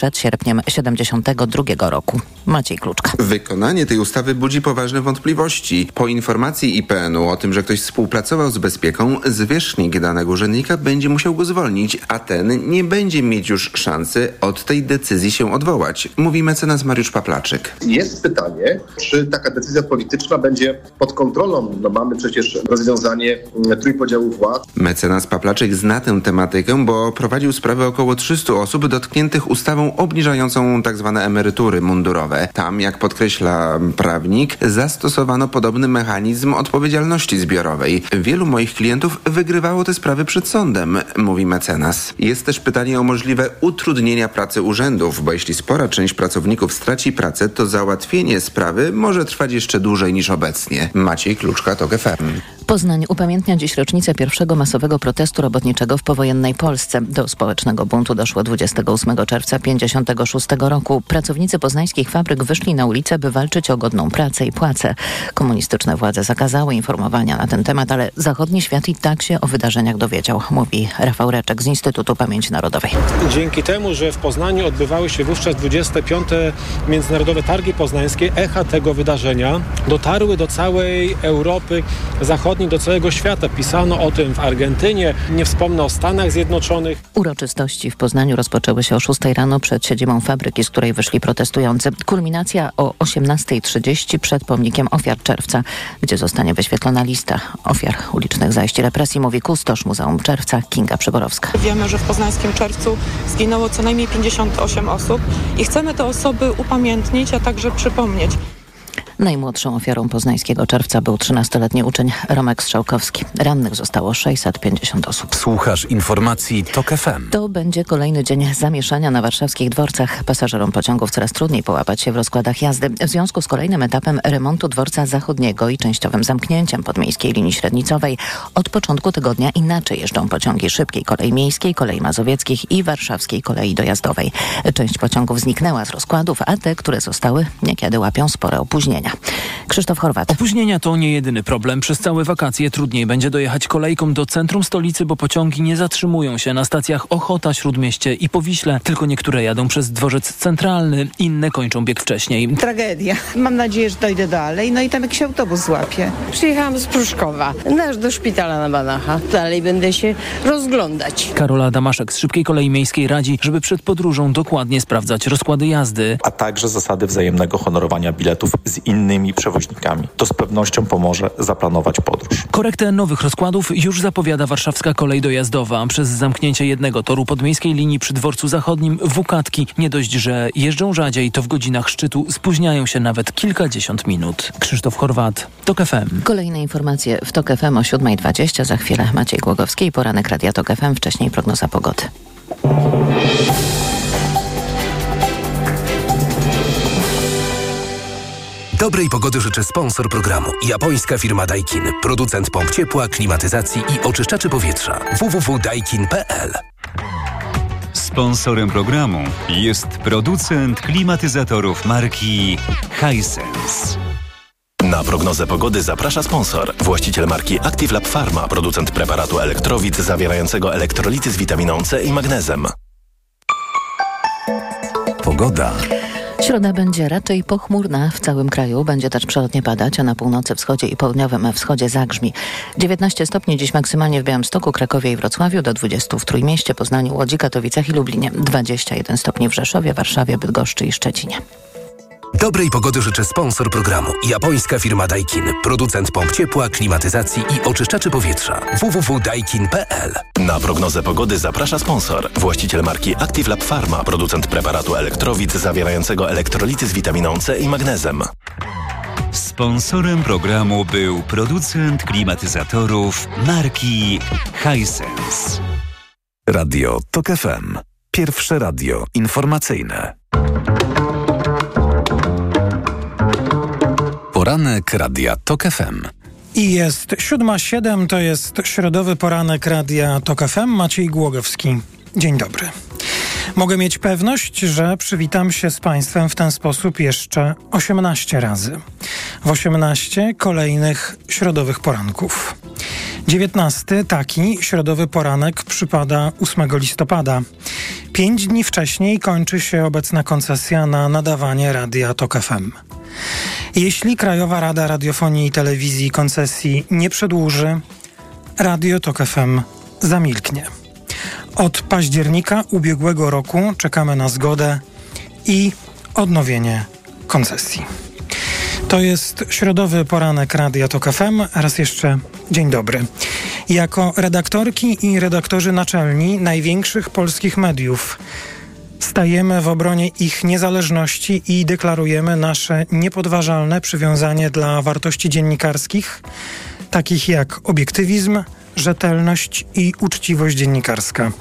przed sierpniem 72 roku. Maciej Kluczka. Wykonanie tej ustawy budzi poważne wątpliwości. Po informacji IPN-u o tym, że ktoś współpracował z bezpieką, zwierzchnik danego urzędnika będzie musiał go zwolnić, a ten nie będzie mieć już szansy od tej decyzji się odwołać, mówi mecenas Mariusz Paplaczyk. Jest pytanie, czy taka decyzja polityczna będzie pod kontrolą. No mamy przecież rozwiązanie trójpodziału władz. Mecenas Paplaczyk zna tę tematykę, bo prowadził sprawę około 300 osób dotkniętych ustawą obniżającą tzw. Tak emerytury mundurowe. Tam, jak podkreśla prawnik, zastosowano podobny mechanizm odpowiedzialności zbiorowej. Wielu moich klientów wygrywało te sprawy przed sądem, mówi mecenas. Jest też pytanie o możliwe utrudnienia pracy urzędów, bo jeśli spora część pracowników straci pracę, to załatwienie sprawy może trwać jeszcze dłużej niż obecnie. Maciej Kluczka, TOK FM. Poznań upamiętnia dziś rocznicę pierwszego masowego protestu robotniczego w powojennej Polsce. Do społecznego buntu doszło 28 czerwca 1956 roku. Pracownicy poznańskich fabryk wyszli na ulicę, by walczyć o godną pracę i płacę. Komunistyczne władze zakazały informowania na ten temat, ale zachodni świat i tak się o wydarzeniach dowiedział, mówi Rafał Reczek z Instytutu Pamięci Narodowej. Dzięki temu, że w Poznaniu odbywały się wówczas 25. Międzynarodowe Targi Poznańskie, echa tego wydarzenia dotarły do całej Europy Zachodniej, do całego świata. Pisano o tym w Argentynie, nie wspomnę o Stanach Zjednoczonych. Uroczystości w Poznaniu rozpoczęły się o 6 rano przed siedzibą fabryki, z której wyszli protestujący. Kulminacja o 18.30 przed pomnikiem ofiar czerwca, gdzie zostanie wyświetlona lista ofiar ulicznych zajść represji, mówi kustosz Muzeum Czerwca Kinga Przyborowska. Wiemy, że w poznańskim czerwcu zginęło co najmniej 58 osób i chcemy te osoby upamiętnić, a także przypomnieć. Najmłodszą ofiarą poznańskiego czerwca był 13-letni uczeń Romek Strzałkowski. Rannych zostało 650 osób. Słuchasz informacji TOK FM. To będzie kolejny dzień zamieszania na warszawskich dworcach. Pasażerom pociągów coraz trudniej połapać się w rozkładach jazdy. W związku z kolejnym etapem remontu dworca zachodniego i częściowym zamknięciem podmiejskiej linii średnicowej od początku tygodnia inaczej jeżdżą pociągi szybkiej kolei miejskiej, kolei mazowieckich i warszawskiej kolei dojazdowej. Część pociągów zniknęła z rozkładów, a te, które zostały, niekiedy łapią spore opóźnienia. Krzysztof Chorwat. Opóźnienia to nie jedyny problem. Przez całe wakacje trudniej będzie dojechać kolejką do centrum stolicy, bo pociągi nie zatrzymują się na stacjach Ochota, Śródmieście i Powiśle. Tylko niektóre jadą przez dworzec centralny, inne kończą bieg wcześniej. Tragedia. Mam nadzieję, że dojdę dalej, no i tam jakiś autobus złapię. Przyjechałam z Pruszkowa, nasz do szpitala na Banacha. Dalej będę się rozglądać. Karola Damaszek z Szybkiej Kolei Miejskiej radzi, żeby przed podróżą dokładnie sprawdzać rozkłady jazdy. A także zasady wzajemnego honorowania biletów z innymi przewoźnikami. To z pewnością pomoże zaplanować podróż. Korektę nowych rozkładów już zapowiada warszawska kolej dojazdowa. Przez zamknięcie jednego toru podmiejskiej linii przy dworcu zachodnim Wukatki nie dość, że jeżdżą rzadziej, to w godzinach szczytu spóźniają się nawet kilkadziesiąt minut. Krzysztof Chorwat, TOK FM. Kolejne informacje w TOK FM o 7.20. Za chwilę Maciej Głogowski i poranek Radia TOK FM. Wcześniej prognoza pogody. Dobrej pogody życzę sponsor programu. Japońska firma Daikin. Producent pomp ciepła, klimatyzacji i oczyszczaczy powietrza. www.daikin.pl Sponsorem programu jest producent klimatyzatorów marki Hisense. Na prognozę pogody zaprasza sponsor. Właściciel marki Active Lab Pharma, producent preparatu elektrowid zawierającego elektrolity z witaminą C i magnezem. Pogoda. Środa będzie raczej pochmurna w całym kraju. Będzie też przelotnie padać, a na północy, wschodzie i południowym wschodzie zagrzmi. 19 stopni dziś maksymalnie w Białymstoku, Krakowie i Wrocławiu, do 20 w Trójmieście, Poznaniu, Łodzi, Katowicach i Lublinie. 21 stopni w Rzeszowie, Warszawie, Bydgoszczy i Szczecinie. Dobrej pogody życzę sponsor programu. Japońska firma Daikin. Producent pomp ciepła, klimatyzacji i oczyszczaczy powietrza. www.daikin.pl Na prognozę pogody zaprasza sponsor. Właściciel marki Active Lab Pharma, producent preparatu elektrowid zawierającego elektrolity z witaminą C i magnezem. Sponsorem programu był producent klimatyzatorów marki Hisense. Radio TOK FM. Pierwsze radio informacyjne. Poranek Radia TOK FM. I jest 7.07, to jest środowy poranek Radia TOK FM. Maciej Głogowski. Dzień dobry. Mogę mieć pewność, że przywitam się z Państwem w ten sposób jeszcze 18 razy. W 18 kolejnych środowych poranków. 19 taki środowy poranek przypada 8 listopada. Pięć dni wcześniej kończy się obecna koncesja na nadawanie radia TOK FM. Jeśli Krajowa Rada Radiofonii i Telewizji koncesji nie przedłuży, Radio TOK FM zamilknie. Od października ubiegłego roku czekamy na zgodę i odnowienie koncesji. To jest środowy poranek Radia TOK FM. Raz jeszcze dzień dobry. Jako redaktorki i redaktorzy naczelni największych polskich mediów stajemy w obronie ich niezależności i deklarujemy nasze niepodważalne przywiązanie dla wartości dziennikarskich, takich jak obiektywizm, rzetelność i uczciwość dziennikarska.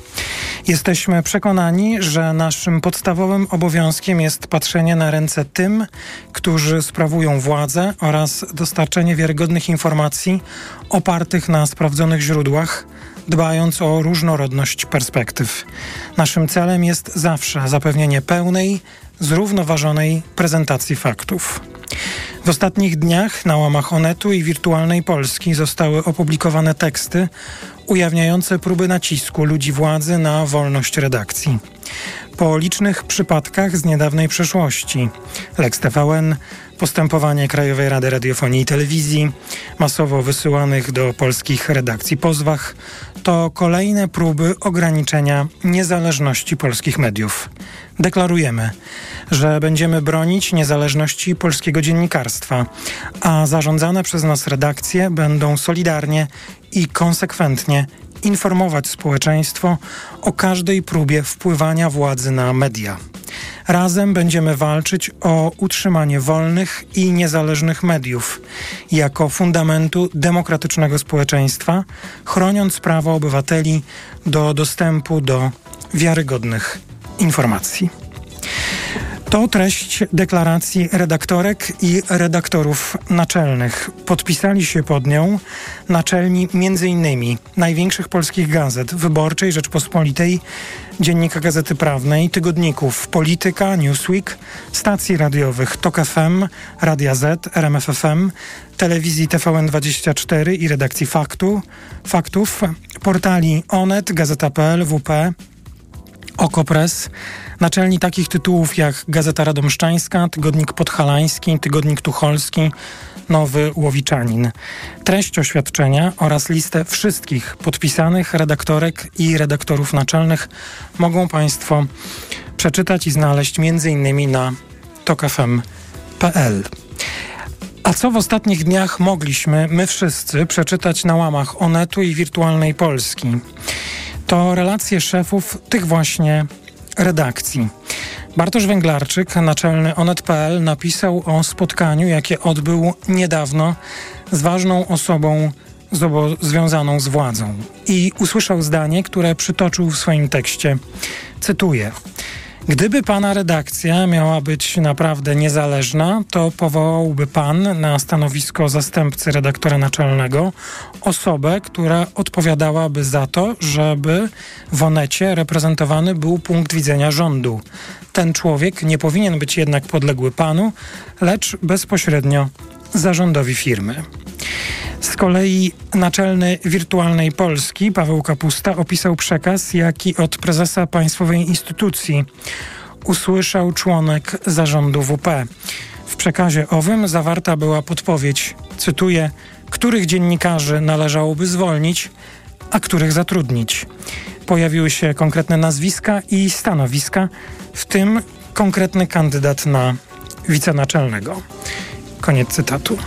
Jesteśmy przekonani, że naszym podstawowym obowiązkiem jest patrzenie na ręce tym, którzy sprawują władzę oraz dostarczenie wiarygodnych informacji opartych na sprawdzonych źródłach, dbając o różnorodność perspektyw. Naszym celem jest zawsze zapewnienie pełnej, zrównoważonej prezentacji faktów. W ostatnich dniach na łamach Onetu i Wirtualnej Polski zostały opublikowane teksty ujawniające próby nacisku ludzi władzy na wolność redakcji. Po licznych przypadkach z niedawnej przeszłości Lex TVN, postępowanie Krajowej Rady Radiofonii i Telewizji, masowo wysyłanych do polskich redakcji pozwach, to kolejne próby ograniczenia niezależności polskich mediów. Deklarujemy, że będziemy bronić niezależności polskiego dziennikarstwa, a zarządzane przez nas redakcje będą solidarnie i konsekwentnie informować społeczeństwo o każdej próbie wpływania władzy na media. Razem będziemy walczyć o utrzymanie wolnych i niezależnych mediów jako fundamentu demokratycznego społeczeństwa, chroniąc prawo obywateli do dostępu do wiarygodnych informacji. To treść deklaracji redaktorek i redaktorów naczelnych. Podpisali się pod nią naczelni m.in. największych polskich gazet Wyborczej, Rzeczpospolitej, Dziennika Gazety Prawnej, tygodników Polityka, Newsweek, stacji radiowych TOK FM, Radia Z, RMF FM, telewizji TVN24 i redakcji Faktu, Faktów, portali Onet, Gazeta.pl, WP, Okopres, naczelni takich tytułów jak Gazeta Radomszczańska, Tygodnik Podhalański, Tygodnik Tucholski, Nowy Łowiczanin. Treść oświadczenia oraz listę wszystkich podpisanych redaktorek i redaktorów naczelnych mogą Państwo przeczytać i znaleźć m.in. na tokafm.pl. A co w ostatnich dniach mogliśmy my wszyscy przeczytać na łamach Onetu i Wirtualnej Polski? To relacje szefów tych właśnie redakcji. Bartosz Węglarczyk, naczelny Onet.pl, napisał o spotkaniu, jakie odbył niedawno z ważną osobą związaną z władzą. I usłyszał zdanie, które przytoczył w swoim tekście. Cytuję. Gdyby pana redakcja miała być naprawdę niezależna, to powołałby pan na stanowisko zastępcy redaktora naczelnego osobę, która odpowiadałaby za to, żeby w Onecie reprezentowany był punkt widzenia rządu. Ten człowiek nie powinien być jednak podległy panu, lecz bezpośrednio zarządowi firmy. Z kolei naczelny Wirtualnej Polski Paweł Kapusta opisał przekaz, jaki od prezesa państwowej instytucji usłyszał członek zarządu WP. W przekazie owym zawarta była podpowiedź, cytuję, których dziennikarzy należałoby zwolnić, a których zatrudnić. Pojawiły się konkretne nazwiska i stanowiska, w tym konkretny kandydat na wicenaczelnego. Koniec cytatu.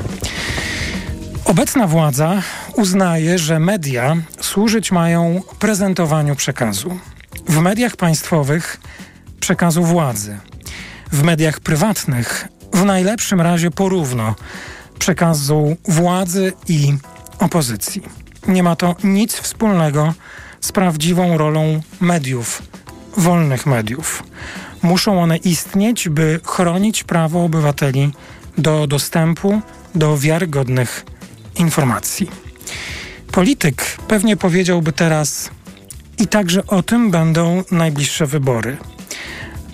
Obecna władza uznaje, że media służyć mają prezentowaniu przekazu. W mediach państwowych przekazu władzy. W mediach prywatnych w najlepszym razie porówno przekazu władzy i opozycji. Nie ma to nic wspólnego z prawdziwą rolą mediów, wolnych mediów. Muszą one istnieć, by chronić prawo obywateli do dostępu do wiarygodnych informacji. Polityk pewnie powiedziałby teraz, i także o tym będą najbliższe wybory.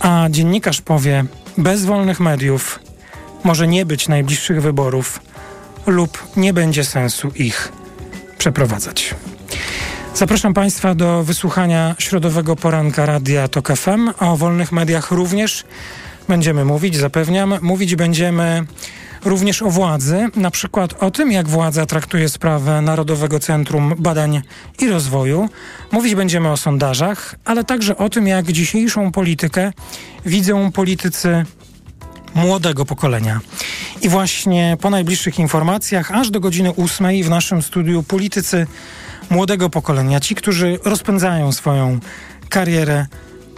A dziennikarz powie, bez wolnych mediów może nie być najbliższych wyborów lub nie będzie sensu ich przeprowadzać. Zapraszam Państwa do wysłuchania środowego poranka Radia TOK FM. O wolnych mediach również będziemy mówić, zapewniam. Mówić będziemy również o władzy, na przykład o tym, jak władza traktuje sprawę Narodowego Centrum Badań i Rozwoju. Mówić będziemy o sondażach, ale także o tym, jak dzisiejszą politykę widzą politycy młodego pokolenia. I właśnie po najbliższych informacjach, aż do godziny ósmej w naszym studiu politycy młodego pokolenia, ci, którzy rozpędzają swoją karierę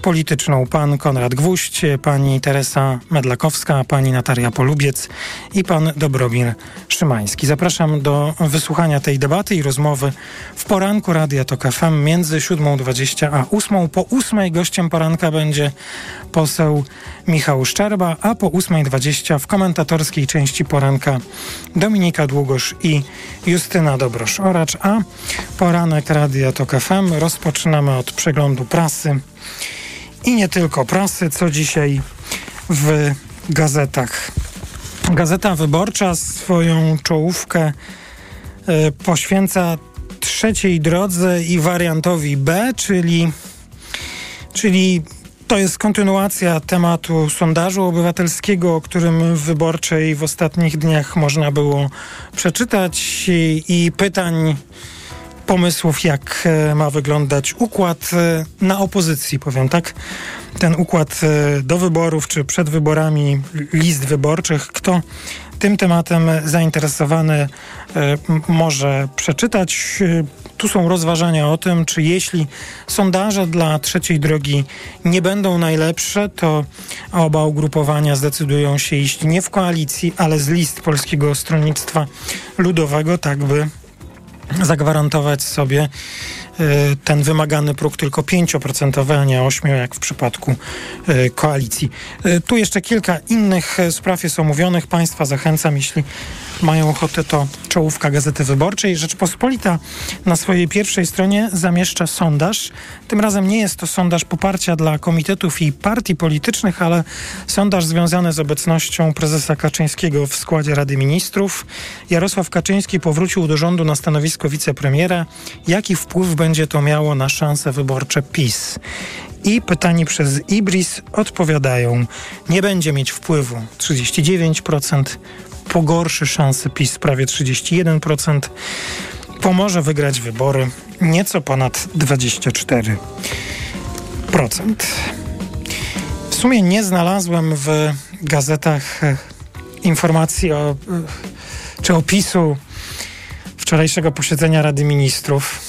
polityczną. Pan Konrad Gwóźdź, pani Teresa Medlakowska, pani Natalia Polubiec i pan Dobromir Szymański. Zapraszam do wysłuchania tej debaty i rozmowy w poranku Radia Tok FM między 7.20 a 8.00. Po 8.00 gościem poranka będzie poseł Michał Szczerba, a po 8.20 w komentatorskiej części poranka Dominika Długosz i Justyna Dobrosz-Oracz, a poranek Radia Tok FM rozpoczynamy od przeglądu prasy i nie tylko prasy, co dzisiaj w gazetach. Gazeta Wyborcza swoją czołówkę y, poświęca trzeciej drodze i wariantowi B, czyli, czyli to jest kontynuacja tematu sondażu obywatelskiego, o którym w wyborczej w ostatnich dniach można było przeczytać i, i pytań pomysłów, jak e, ma wyglądać układ e, na opozycji, powiem tak. Ten układ e, do wyborów czy przed wyborami list wyborczych. Kto tym tematem zainteresowany może przeczytać. Tu są rozważania o tym, czy jeśli sondaże dla trzeciej drogi nie będą najlepsze, to oba ugrupowania zdecydują się iść nie w koalicji, ale z list Polskiego Stronnictwa Ludowego, tak by zagwarantować sobie ten wymagany próg tylko 5%, a nie 8%, jak w przypadku e, koalicji. E, tu jeszcze kilka innych spraw jest omówionych. Państwa zachęcam, jeśli mają ochotę, to czołówka Gazety Wyborczej. Rzeczpospolita na swojej pierwszej stronie zamieszcza sondaż. Tym razem nie jest to sondaż poparcia dla komitetów i partii politycznych, ale sondaż związany z obecnością prezesa Kaczyńskiego w składzie Rady Ministrów. Jarosław Kaczyński powrócił do rządu na stanowisko wicepremiera. Jaki wpływ będzie to miało na szanse wyborcze PiS? I pytani przez Ibris odpowiadają: Nie będzie mieć wpływu 39%, pogorszy szanse PiS prawie 31%, pomoże wygrać wybory nieco ponad 24%. W sumie nie znalazłem w gazetach e, informacji o, e, czy opisu wczorajszego posiedzenia Rady Ministrów.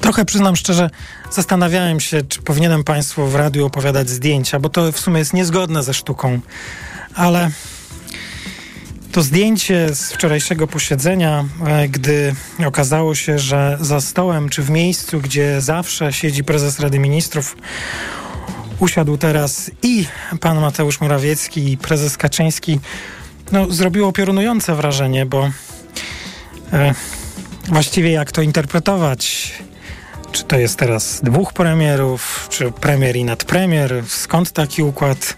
Trochę przyznam szczerze, zastanawiałem się, czy powinienem Państwu w radiu opowiadać zdjęcia, bo to w sumie jest niezgodne ze sztuką, ale to zdjęcie z wczorajszego posiedzenia, e, gdy okazało się, że za stołem czy w miejscu, gdzie zawsze siedzi prezes Rady Ministrów, usiadł teraz i pan Mateusz Morawiecki, i prezes Kaczyński, no, zrobiło piorunujące wrażenie, bo e, właściwie jak to interpretować? Czy to jest teraz dwóch premierów, czy premier i nadpremier? Skąd taki układ?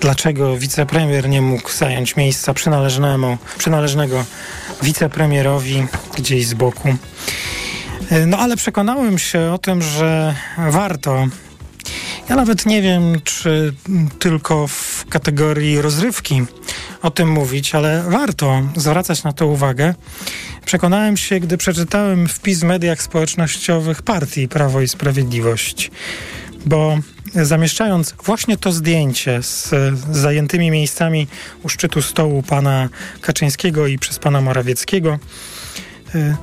dlaczego wicepremier nie mógł zająć miejsca przynależnemu, przynależnego wicepremierowi gdzieś z boku. No ale przekonałem się o tym, że warto. Ja nawet nie wiem, czy tylko w kategorii rozrywki o tym mówić, ale warto zwracać na to uwagę. Przekonałem się, gdy przeczytałem wpis w mediach społecznościowych partii Prawo i Sprawiedliwość, bo zamieszczając właśnie to zdjęcie z zajętymi miejscami u szczytu stołu pana Kaczyńskiego i przez pana Morawieckiego, y,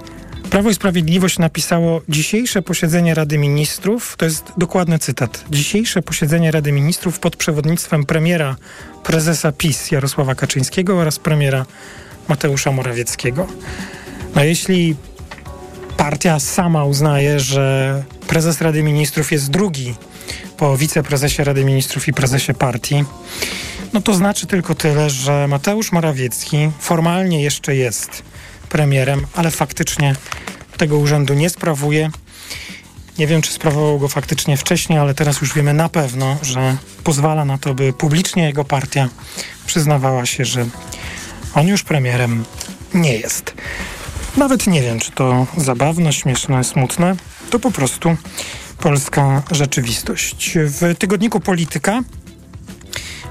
Prawo i Sprawiedliwość napisało dzisiejsze posiedzenie Rady Ministrów, to jest dokładny cytat, dzisiejsze posiedzenie Rady Ministrów pod przewodnictwem premiera prezesa PiS Jarosława Kaczyńskiego oraz premiera Mateusza Morawieckiego. No jeśli partia sama uznaje, że prezes Rady Ministrów jest drugi po wiceprezesie Rady Ministrów i prezesie partii, no to znaczy tylko tyle, że Mateusz Morawiecki formalnie jeszcze jest premierem, ale faktycznie tego urzędu nie sprawuje. Nie wiem, czy sprawował go faktycznie wcześniej, ale teraz już wiemy na pewno, że pozwala na to, by publicznie jego partia przyznawała się, że on już premierem nie jest. Nawet nie wiem, czy to zabawne, śmieszne, smutne. To po prostu polska rzeczywistość. W tygodniku Polityka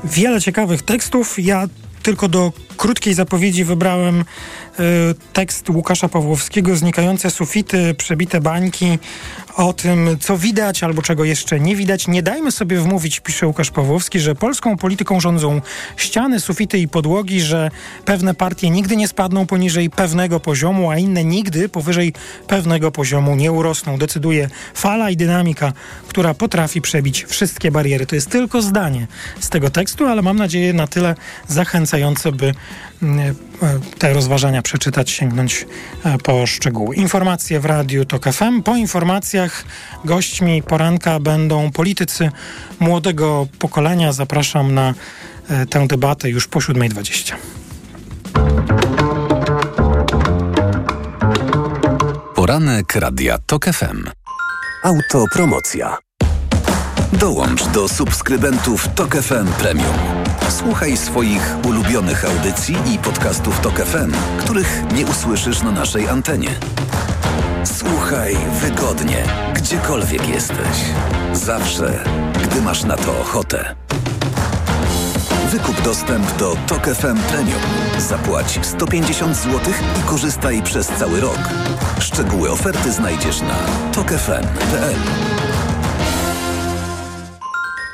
wiele ciekawych tekstów. Ja tylko do krótkiej zapowiedzi wybrałem y, tekst Łukasza Pawłowskiego, znikające sufity, przebite bańki, o tym, co widać albo czego jeszcze nie widać. Nie dajmy sobie wmówić, pisze Łukasz Pawłowski, że polską polityką rządzą ściany, sufity i podłogi, że pewne partie nigdy nie spadną poniżej pewnego poziomu, a inne nigdy powyżej pewnego poziomu nie urosną. Decyduje fala i dynamika, która potrafi przebić wszystkie bariery. To jest tylko zdanie z tego tekstu, ale mam nadzieję na tyle zachęcające, by te rozważania przeczytać, sięgnąć e, po szczegóły. Informacje w Radiu TOK FM. Po informacjach gośćmi poranka będą politycy młodego pokolenia. Zapraszam na e, tę debatę już po 7.20. Poranek Radia TOK FM. Autopromocja. Dołącz do subskrybentów TOK FM Premium. Słuchaj swoich ulubionych audycji i podcastów TOK FM, których nie usłyszysz na naszej antenie. Słuchaj wygodnie, gdziekolwiek jesteś. Zawsze, gdy masz na to ochotę. Wykup dostęp do TOK FM Premium. Zapłać 150 zł i korzystaj przez cały rok. Szczegóły oferty znajdziesz na tokefm.pl.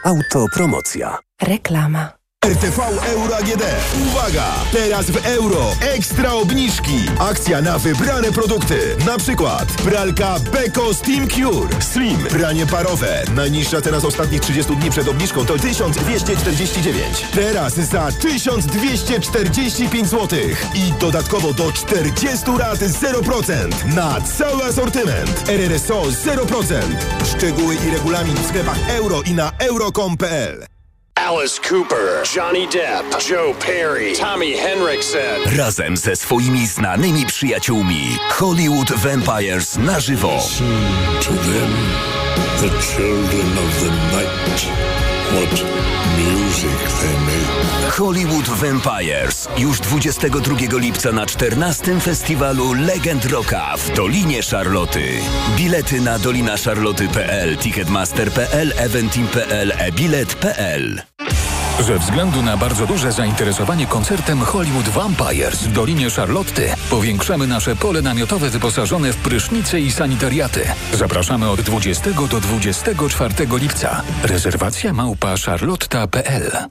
Autopromocja. Reklama. RTV Euro AGD. Uwaga! Teraz w euro ekstra obniżki. Akcja na wybrane produkty. Na przykład pralka Beko Steam Cure. Slim. Pranie parowe. Najniższa cena z ostatnich 30 dni przed obniżką to 1249. Teraz za 1245 zł. I dodatkowo do 40 rat 0% na cały asortyment. RRSO 0%. Szczegóły i regulamin w sklepach euro i na euro.com.pl Alice Cooper, Johnny Depp, Joe Perry, Tommy Henriksen. Razem ze swoimi znanymi przyjaciółmi Hollywood Vampires na żywo. Listen to them, the children of the night. What music they make. Hollywood Vampires już 22 lipca na 14 festiwalu Legend Rocka w Dolinie Szarloty. Bilety na dolinaszarloty.pl, ticketmaster.pl, eventim.pl, e-bilet.pl. Ze względu na bardzo duże zainteresowanie koncertem Hollywood Vampires w Dolinie Charlotty powiększamy nasze pole namiotowe wyposażone w prysznice i sanitariaty. Zapraszamy od 20 do 24 lipca. Rezerwacja małpa charlotta.pl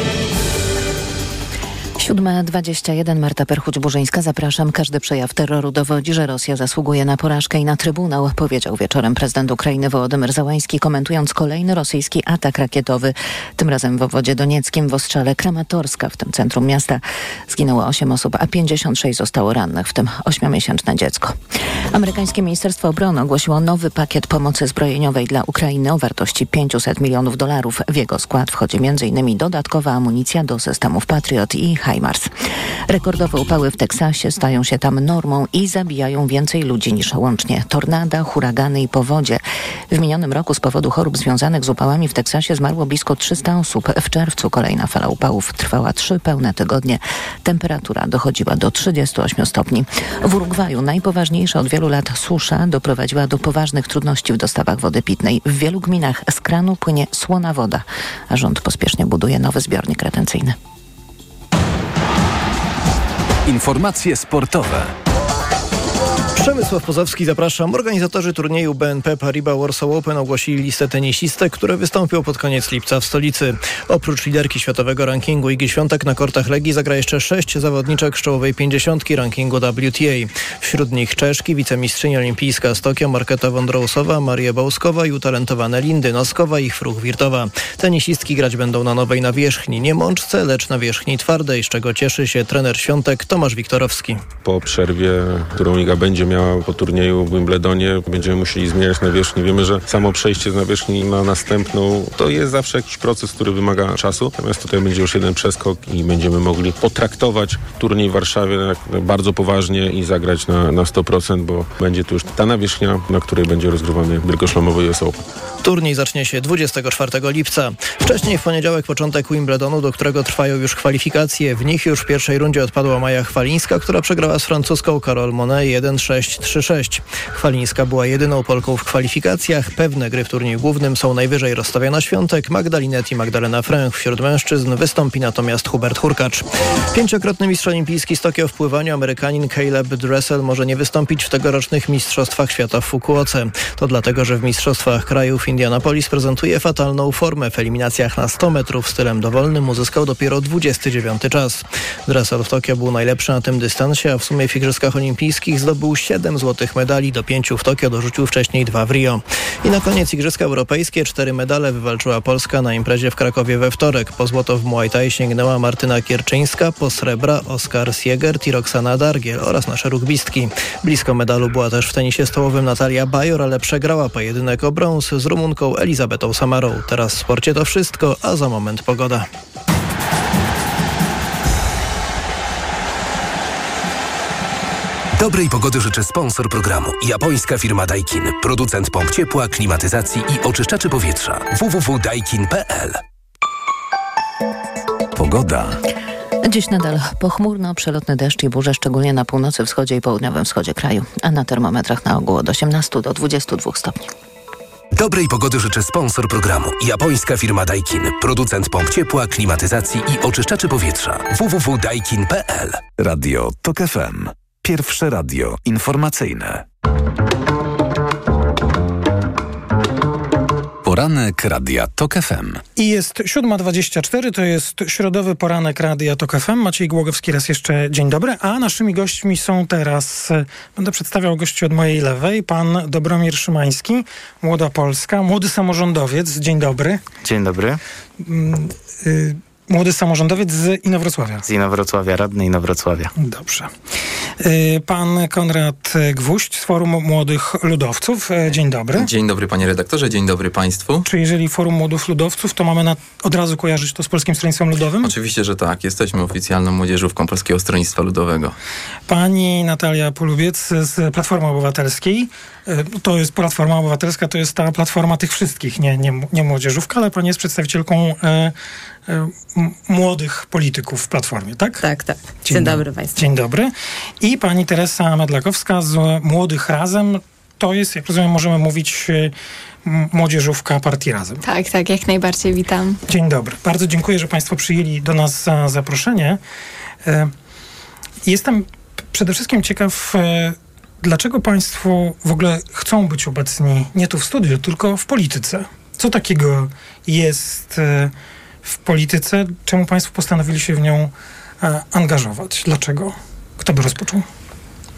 7.21 Marta Perchuć-Burzyńska. Zapraszam. Każdy przejaw terroru dowodzi, że Rosja zasługuje na porażkę i na Trybunał, powiedział wieczorem prezydent Ukrainy Wołodymyr Załański, komentując kolejny rosyjski atak rakietowy, tym razem w obwodzie donieckim w ostrzale Kramatorska, w tym centrum miasta. Zginęło 8 osób, a 56 zostało rannych, w tym 8-miesięczne dziecko. Amerykańskie Ministerstwo Obrony ogłosiło nowy pakiet pomocy zbrojeniowej dla Ukrainy o wartości 500 milionów dolarów. W jego skład wchodzi m.in. dodatkowa amunicja do systemów Patriot i HIMARS. Rekordowe upały w Teksasie stają się tam normą i zabijają więcej ludzi niż łącznie tornada, huragany i powodzie. W minionym roku z powodu chorób związanych z upałami w Teksasie zmarło blisko 300 osób. W czerwcu kolejna fala upałów trwała trzy pełne tygodnie. Temperatura dochodziła do 38 stopni. W Urugwaju najpoważniejsza od wielu lat susza doprowadziła do poważnych trudności w dostawach wody pitnej. W wielu gminach z kranu płynie słona woda, a rząd pospiesznie buduje nowy zbiornik retencyjny. Informacje sportowe. Przemysław Pozowski, zapraszam. Organizatorzy turnieju BNP Paribas Warsaw Open ogłosili listę tenisistek, które wystąpią pod koniec lipca w stolicy. Oprócz liderki światowego rankingu Igi Świątek na kortach Legii zagra jeszcze sześć zawodniczek z czołowej pięćdziesiątki rankingu WTA. Wśród nich Czeszki, wicemistrzyni olimpijska z Tokio Marketa Wondrousowa, Maria Bałskowa i utalentowane Lindy Noskowa i Fruch Wirtowa. Tenisistki grać będą na nowej nawierzchni, nie mączce, lecz nawierzchni twardej, z czego cieszy się trener Świątek Tomasz Wiktorowski. Po przerwie, którą Liga będzie miała po turnieju w Wimbledonie. Będziemy musieli zmieniać nawierzchnię. Wiemy, że samo przejście z nawierzchni na następną to jest zawsze jakiś proces, który wymaga czasu. Natomiast tutaj będzie już jeden przeskok i będziemy mogli potraktować turniej w Warszawie bardzo poważnie i zagrać na, na 100%, bo będzie to już ta nawierzchnia, na której będzie rozgrywany wielkoszlemowy US. Turniej zacznie się 24 lipca. Wcześniej w poniedziałek początek Wimbledonu, do którego trwają już kwalifikacje. W nich już w pierwszej rundzie odpadła Maja Chwalińska, która przegrała z francuską Karol Monet 1-6-3-6. Chwalińska była jedyną Polką w kwalifikacjach. Pewne gry w turnieju głównym są najwyżej rozstawiona Świątek, Magdalinet i Magdalena Fręch. Wśród mężczyzn wystąpi natomiast Hubert Hurkacz. Pięciokrotny mistrz olimpijski z Tokio w pływaniu Amerykanin Caleb Dressel może nie wystąpić w tegorocznych Mistrzostwach Świata w Fukuoce. To dlatego, że w Mistrzostwach krajów Indianapolis prezentuje fatalną formę. W eliminacjach na 100 metrów stylem dowolnym uzyskał dopiero 29 czas. Dressel w Tokio był najlepszy na tym dystansie, a w sumie w Igrzyskach Olimpijskich zdobył 7 złotych medali, do 5 w Tokio dorzucił wcześniej 2 w Rio. I na koniec Igrzyska Europejskie cztery medale wywalczyła Polska na imprezie w Krakowie we wtorek. Po złoto w Muay Thai sięgnęła Martyna Kierczyńska, po srebra Oskar Siegert i Roxana Dargiel oraz nasze rugbistki. Blisko medalu była też w tenisie stołowym Natalia Bajor, ale przegrała pojedynek o brąz z Rumunką Elizabetą Samarą. Teraz w sporcie to wszystko, a za moment pogoda. Dobrej pogody życzy sponsor programu. Japońska firma Daikin. Producent pomp ciepła, klimatyzacji i oczyszczaczy powietrza. www.daikin.pl Pogoda. Dziś nadal pochmurno, przelotny deszcz i burze, szczególnie na północy, wschodzie i południowym wschodzie kraju, a na termometrach na ogół od 18 do 22 stopni. Dobrej pogody życzy sponsor programu. Japońska firma Daikin. Producent pomp ciepła, klimatyzacji i oczyszczaczy powietrza. www.daikin.pl Radio TOK FM. Pierwsze radio informacyjne. Poranek Radia TOK FM. I jest 7.24, to jest środowy poranek Radia TOK FM. Maciej Głogowski raz jeszcze dzień dobry, a naszymi gośćmi są teraz, będę przedstawiał gości od mojej lewej, pan Dobromir Szymański, Młoda Polska, młody samorządowiec, dzień dobry. Dzień dobry. Mm, y Młody samorządowiec z Inowrocławia. Z Inowrocławia, radny Inowrocławia. Dobrze. Y, pan Konrad Gwóźdź z Forum Młodych Ludowców. Y, dzień dobry. Dzień dobry panie redaktorze, dzień dobry państwu. Czy jeżeli Forum Młodych Ludowców, to mamy na, od razu kojarzyć to z Polskim Stronnictwem Ludowym? Oczywiście, że tak. Jesteśmy oficjalną młodzieżówką Polskiego Stronnictwa Ludowego. Pani Natalia Polubiec z Platformy Obywatelskiej. Y, to jest Platforma Obywatelska, to jest ta platforma tych wszystkich, nie, nie, nie młodzieżówka, ale pani jest przedstawicielką młodych polityków w Platformie, tak? Tak, tak. Dzień, Dzień dobry Państwu. Dzień dobry. I pani Teresa Medlakowska z Młodych Razem. To jest, jak rozumiem, możemy mówić młodzieżówka partii Razem. Tak, tak, jak najbardziej witam. Dzień dobry. Bardzo dziękuję, że Państwo przyjęli do nas za zaproszenie. Jestem przede wszystkim ciekaw, dlaczego Państwo w ogóle chcą być obecni nie tu w studiu, tylko w polityce. Co takiego jest w polityce. Czemu Państwo postanowili się w nią e, angażować? Dlaczego? Kto by rozpoczął?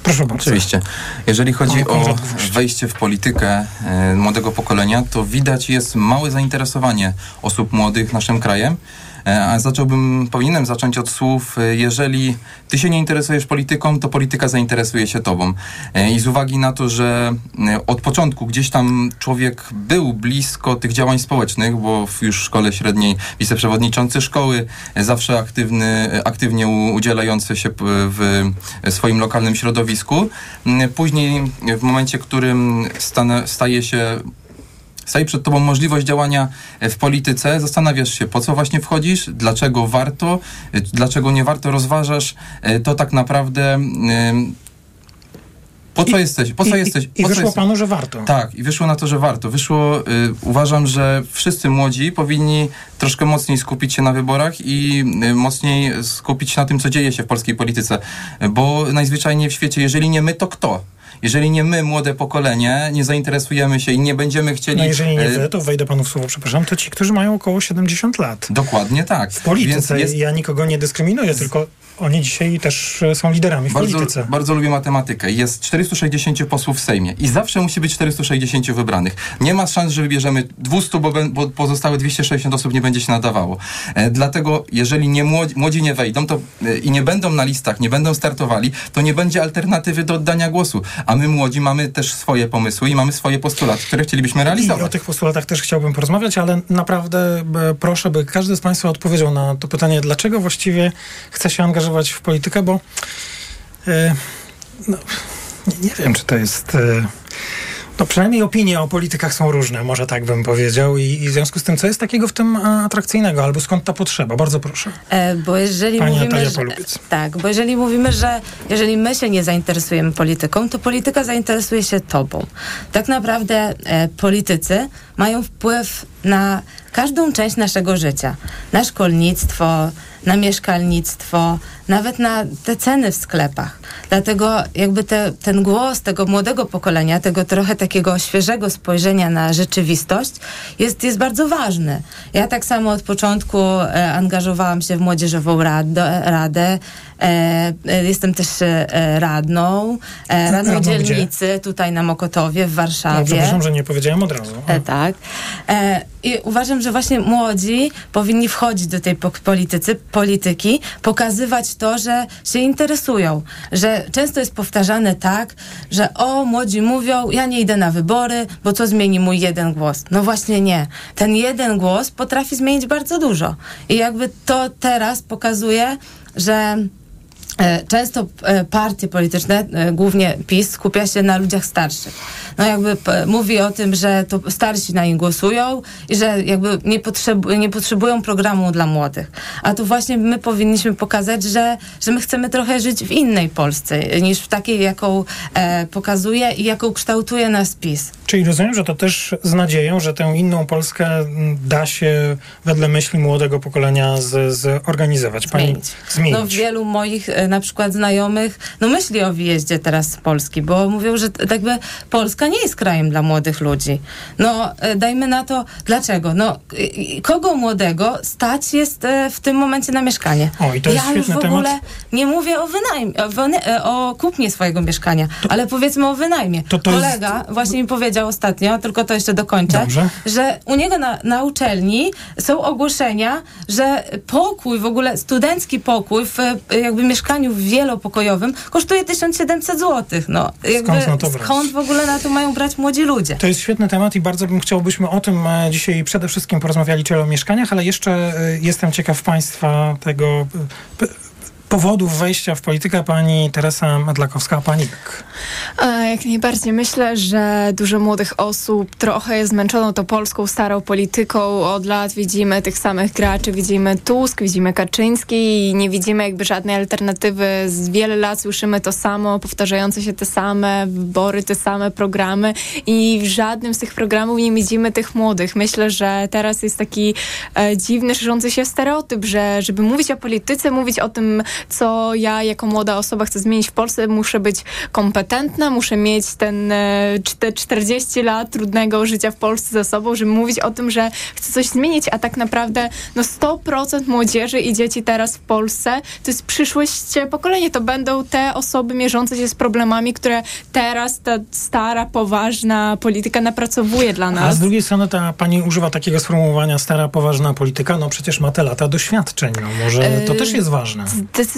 Proszę bardzo. Oczywiście. Jeżeli chodzi o wejście w politykę e, młodego pokolenia, to widać jest małe zainteresowanie osób młodych naszym krajem. E, a zacząłbym, powinienem zacząć od słów, e, jeżeli ty się nie interesujesz polityką, to polityka zainteresuje się tobą. E, I z uwagi na to, że od początku gdzieś tam człowiek był blisko tych działań społecznych, bo już w szkole średniej wiceprzewodniczący szkoły, zawsze aktywny, aktywnie udzielający się w swoim lokalnym środowisku. Później w momencie, w którym staje się Staje przed tobą możliwość działania w polityce, zastanawiasz się, po co właśnie wchodzisz, dlaczego warto, dlaczego nie warto, rozważasz e, to tak naprawdę po co I, jesteś? Po co i, jesteś? I, wyszło panu, że warto. Tak, i wyszło na to, że warto. Wyszło, y, uważam, że wszyscy młodzi powinni troszkę mocniej skupić się na wyborach i y, mocniej skupić się na tym, co dzieje się w polskiej polityce. Bo najzwyczajniej w świecie, jeżeli nie my, to kto? Jeżeli nie my, młode pokolenie, nie zainteresujemy się i nie będziemy chcieli... No jeżeli nie wy, to wejdę panu w słowo, przepraszam, to ci, którzy mają około 70 lat. Dokładnie tak. W polityce jest... ja nikogo nie dyskryminuję, tylko oni dzisiaj też e, są liderami w bardzo, polityce. Bardzo lubię matematykę. Jest 460 posłów w Sejmie i zawsze musi być 460 wybranych. Nie ma szans, że wybierzemy 200, bo, bo pozostałe 260 osób nie będzie się nadawało. E, dlatego, jeżeli nie młodzi, młodzi nie wejdą to, e, i nie będą na listach, nie będą startowali, to nie będzie alternatywy do oddania głosu. a my młodzi mamy też swoje pomysły i mamy swoje postulaty, które chcielibyśmy realizować. I o tych postulatach też chciałbym porozmawiać, ale naprawdę e, proszę, by każdy z Państwa odpowiedział na to pytanie, dlaczego właściwie chce się angażować w politykę, bo e, no, nie, nie, wiem, czy to jest... E, no przynajmniej opinie o politykach są różne, może tak bym powiedział. I, I, w związku z tym, co jest takiego w tym atrakcyjnego, albo skąd ta potrzeba? Bardzo proszę. E, bo jeżeli Pani mówimy, że, tak, bo jeżeli mówimy, że jeżeli my się nie zainteresujemy polityką, to polityka zainteresuje się tobą. Tak naprawdę e, politycy mają wpływ na każdą część naszego życia. Na szkolnictwo, na mieszkalnictwo, nawet na te ceny w sklepach. Dlatego jakby te, ten głos tego młodego pokolenia, tego trochę takiego świeżego spojrzenia na rzeczywistość jest, jest bardzo ważny. Ja tak samo od początku e, angażowałam się w Młodzieżową Radę, radę jestem też e, radną, radną, dzielnicy gdzie? tutaj na Mokotowie w Warszawie. No, przepraszam, że nie powiedziałam od razu. tak. I uważam, że właśnie młodzi powinni wchodzić do tej politycy, polityki, pokazywać to, że się interesują. Że często jest powtarzane tak, że o, młodzi mówią, ja nie idę na wybory, bo co zmieni mój jeden głos? No właśnie nie. Ten jeden głos potrafi zmienić bardzo dużo. I jakby to teraz pokazuje, że E, często e, partie polityczne, e, głównie PiS, skupia się na ludziach starszych. No jakby mówi o tym, że to starsi na nich głosują i że jakby nie, potrzebu nie potrzebują programu dla młodych. A tu właśnie my powinniśmy pokazać, że, że my chcemy trochę żyć w innej Polsce niż w takiej, jaką e, pokazuje i jaką kształtuje nas PiS. Czyli rozumiem, że to też z nadzieją, że tę inną Polskę da się wedle myśli młodego pokolenia zorganizować. Pani zmienić. zmienić. No wielu moich na przykład znajomych, no myśli o wyjeździe teraz z Polski, bo mówią, że tak jakby Polska nie jest krajem dla młodych ludzi. No e, dajmy na to, dlaczego? No kogo młodego stać jest e, w tym momencie na mieszkanie? O, i to jest ja już w ogóle temat. nie mówię o wynajmie, o, o kupnie swojego mieszkania, to, ale powiedzmy o wynajmie. To, to Kolega jest... właśnie mi powiedział ostatnio, tylko to jeszcze dokończę, Dobrze. że u niego na, na uczelni są ogłoszenia, że pokój, w ogóle studencki pokój w jakby mieszkaniu mieszkaniu wielopokojowym kosztuje 1700 zł. No, jakby, skąd, to skąd w ogóle na to mają brać młodzi ludzie? To jest świetny temat i bardzo bym chciał, byśmy o tym e, dzisiaj przede wszystkim porozmawiali, czyli o mieszkaniach, ale jeszcze e, jestem ciekaw Państwa tego powodów wejścia w politykę pani Teresa Medlakowska, pani Jak najbardziej. Myślę, że dużo młodych osób trochę jest zmęczoną tą polską starą polityką. Od lat widzimy tych samych graczy, widzimy Tusk, widzimy Kaczyński i nie widzimy jakby żadnej alternatywy. Z wiele lat słyszymy to samo, powtarzające się te same wybory, te same programy i w żadnym z tych programów nie widzimy tych młodych. Myślę, że teraz jest taki e, dziwny, szerzący się stereotyp, że żeby mówić o polityce, mówić o tym, co ja jako młoda osoba chcę zmienić w Polsce, muszę być kompetentna, muszę mieć ten e, te 40 lat trudnego życia w Polsce za sobą, żeby mówić o tym, że chcę coś zmienić, a tak naprawdę no 100% młodzieży i dzieci teraz w Polsce to jest przyszłość pokolenie. To będą te osoby mierzące się z problemami, które teraz ta stara, poważna polityka napracowuje dla nas. A z drugiej strony ta pani używa takiego sformułowania stara, poważna polityka, no przecież ma te lata doświadczeń, no może to też jest ważne zdecydowanie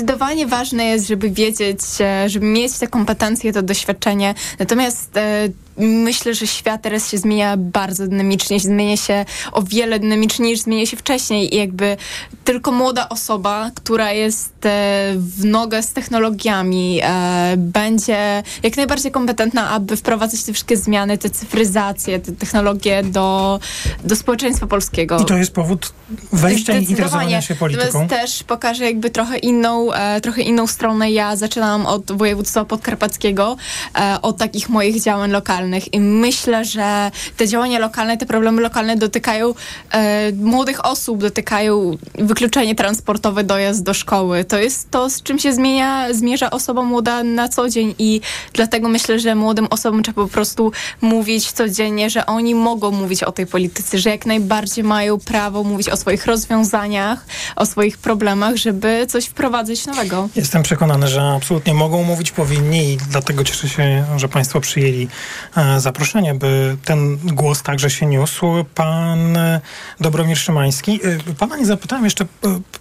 ważne jest, żeby wiedzieć, e, żeby mieć te kompetencje, to doświadczenie. Natomiast e, myślę, że świat teraz się zmienia bardzo dynamicznie, zmienia się o wiele dynamiczniej niż zmienia się wcześniej i jakby tylko młoda osoba, która jest e, w nogę z technologiami, będzie jak najbardziej kompetentna, aby wprowadzać te wszystkie zmiany, te cyfryzacje, te technologie do, do społeczeństwa polskiego. I to jest powód wejścia i interesowania się polityką. Natomiast też pokażę jakby trochę inną, e, trochę inną stronę. Ja zaczynałam od województwa podkarpackiego, od takich moich działań lokalnych i myślę, że te działania lokalne, te problemy lokalne dotykają e, młodych osób, dotykają wykluczenie transportowe, dojazd do szkoły. To jest to, z czym się zmienia, zmierza osoba młoda na co dzień i dlatego myślę, że młodym osobom trzeba po prostu mówić codziennie, że oni mogą mówić o tej polityce, że jak najbardziej mają prawo mówić o swoich rozwiązaniach, o swoich problemach, żeby coś wprowadzać nowego. Jestem przekonany, że absolutnie mogą mówić, powinni i dlatego cieszę się, że Państwo przyjęli e, zaproszenie, by ten głos także się niósł. Pan e, Dobromir Szymański. E, pana nie zapytałem jeszcze,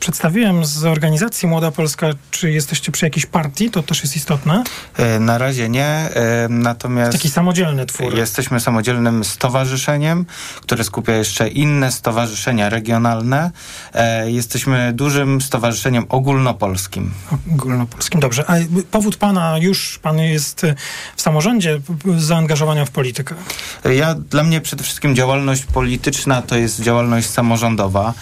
przedstawiłem z organizacji Młoda Polska, czy jesteście przy jakiejś partii, to też jest istotne. Na razie nie, natomiast... Taki samodzielny twór. Jesteśmy samodzielnym stowarzyszeniem, które skupia jeszcze inne stowarzyszenia regionalne. Jesteśmy dużym stowarzyszeniem ogólnopolskim. Ogólnopolskim, dobrze. A powód pana, już pan jest w samorządzie, zaangażowania w politykę. Ja, dla mnie przede wszystkim działalność polityczna to jest działalność samorządowa.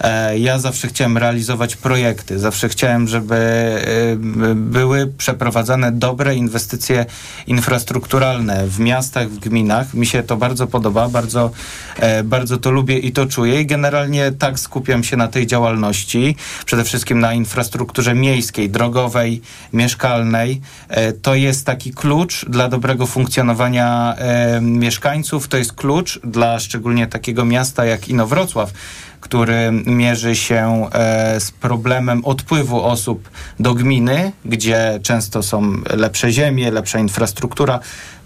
E, Ja zawsze chciałem realizować projekty, zawsze chciałem, żeby e, były przeprowadzane dobre inwestycje infrastrukturalne w miastach, w gminach. Mi się to bardzo podoba, bardzo, e, bardzo to lubię i to czuję i generalnie tak skupiam się na tej działalności, przede wszystkim na infrastrukturze miejskiej, drogowej, mieszkalnej. E, To jest taki klucz dla dobrego funkcjonowania e, mieszkańców, to jest klucz dla szczególnie takiego miasta jak Inowrocław, który mierzy się e, z problemem odpływu osób do gminy, gdzie często są lepsze ziemie, lepsza infrastruktura,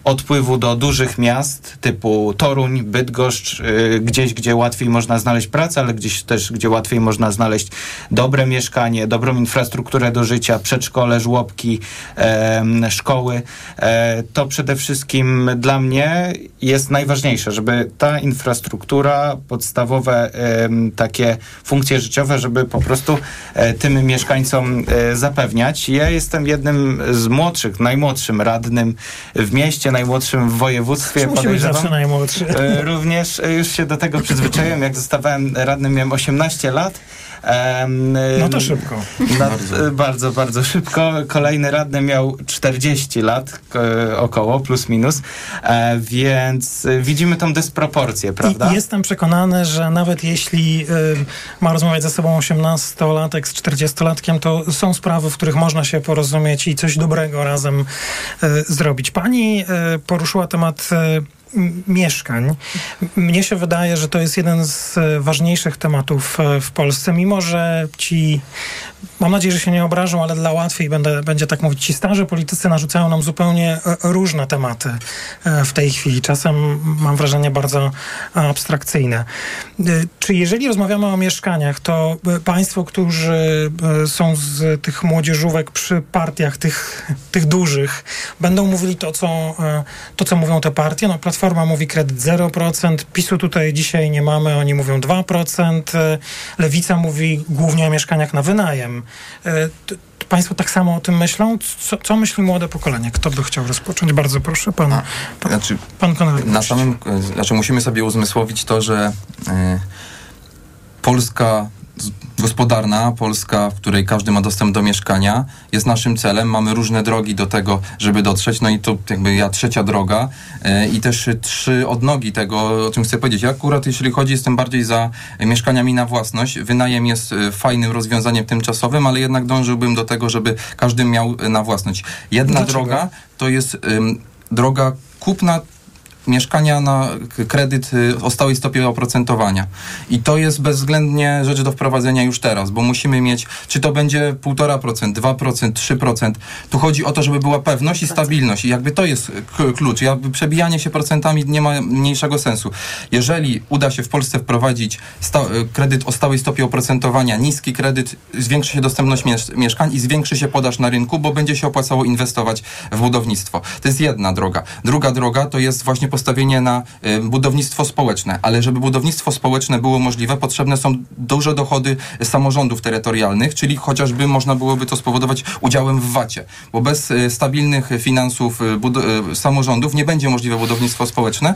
odpływu do dużych miast typu Toruń, Bydgoszcz, y, gdzieś, gdzie łatwiej można znaleźć pracę, ale gdzieś też, gdzie łatwiej można znaleźć dobre mieszkanie, dobrą infrastrukturę do życia, przedszkole, żłobki, szkoły. E, to przede wszystkim dla mnie jest najważniejsze, żeby ta infrastruktura, podstawowe takie funkcje życiowe, żeby po prostu e, tym mieszkańcom e, zapewniać. Ja jestem jednym z młodszych, najmłodszym radnym w mieście, najmłodszym w województwie. Musi być podejrzewam. zawsze najmłodszy. E, Również e, już się do tego przyzwyczaiłem. Jak zostawałem radnym, miałem 18 lat. No to szybko. bardzo. bardzo, bardzo szybko. Kolejny radny miał 40 lat e, około, plus minus, e, więc e, widzimy tą dysproporcję, prawda? I jestem przekonany, że nawet jeśli y, ma rozmawiać ze sobą 18-latek z 40-latkiem, to są sprawy, w których można się porozumieć i coś dobrego razem zrobić. Pani poruszyła temat mieszkań. Mnie się wydaje, że to jest jeden z e, ważniejszych tematów e, w Polsce, mimo że ci, mam nadzieję, że się nie obrażą, ale dla łatwiej będę, będzie tak mówić, ci starzy politycy narzucają nam zupełnie e, różne tematy e, w tej chwili. Czasem mam wrażenie bardzo abstrakcyjne. E, Czy jeżeli rozmawiamy o mieszkaniach, to państwo, którzy są z tych młodzieżówek przy partiach tych, tych dużych, będą mówili to co, to, co mówią te partie. No, Platforma mówi kredyt 0%, PiSu tutaj dzisiaj nie mamy, oni mówią 2%, e, Lewica mówi głównie o mieszkaniach na wynajem. E, t- t- Państwo tak samo o tym myślą? Co, co myśli młode pokolenie? Kto by chciał rozpocząć? Bardzo proszę, pan, pan, Znaczy, pan Konrad. na samym, e, znaczy musimy sobie uzmysłowić to, że e, Polska gospodarna, Polska, w której każdy ma dostęp do mieszkania, jest naszym celem. Mamy różne drogi do tego, żeby dotrzeć. No i to jakby ja trzecia droga e, i też trzy odnogi tego, o czym chcę powiedzieć. Ja akurat, jeśli chodzi, jestem bardziej za mieszkaniami na własność. Wynajem jest e, fajnym rozwiązaniem tymczasowym, ale jednak dążyłbym do tego, żeby każdy miał e, na własność. Jedna Dlaczego? droga to jest droga kupna mieszkania na kredyt y, o stałej stopie oprocentowania. I to jest bezwzględnie rzecz do wprowadzenia już teraz, bo musimy mieć, czy to będzie 1,5%, 2%, 3%. Tu chodzi o to, żeby była pewność i stabilność. I jakby to jest klucz. Jakby przebijanie się procentami nie ma mniejszego sensu. Jeżeli uda się w Polsce wprowadzić y, kredyt o stałej stopie oprocentowania, niski kredyt, zwiększy się dostępność mies- mieszkań i zwiększy się podaż na rynku, bo będzie się opłacało inwestować w budownictwo. To jest jedna droga. Druga droga to jest właśnie postawienie na y, budownictwo społeczne, ale żeby budownictwo społeczne było możliwe, potrzebne są duże dochody samorządów terytorialnych, czyli chociażby można byłoby to spowodować udziałem w VAT-ie, bo bez y, stabilnych finansów y, samorządów nie będzie możliwe budownictwo społeczne.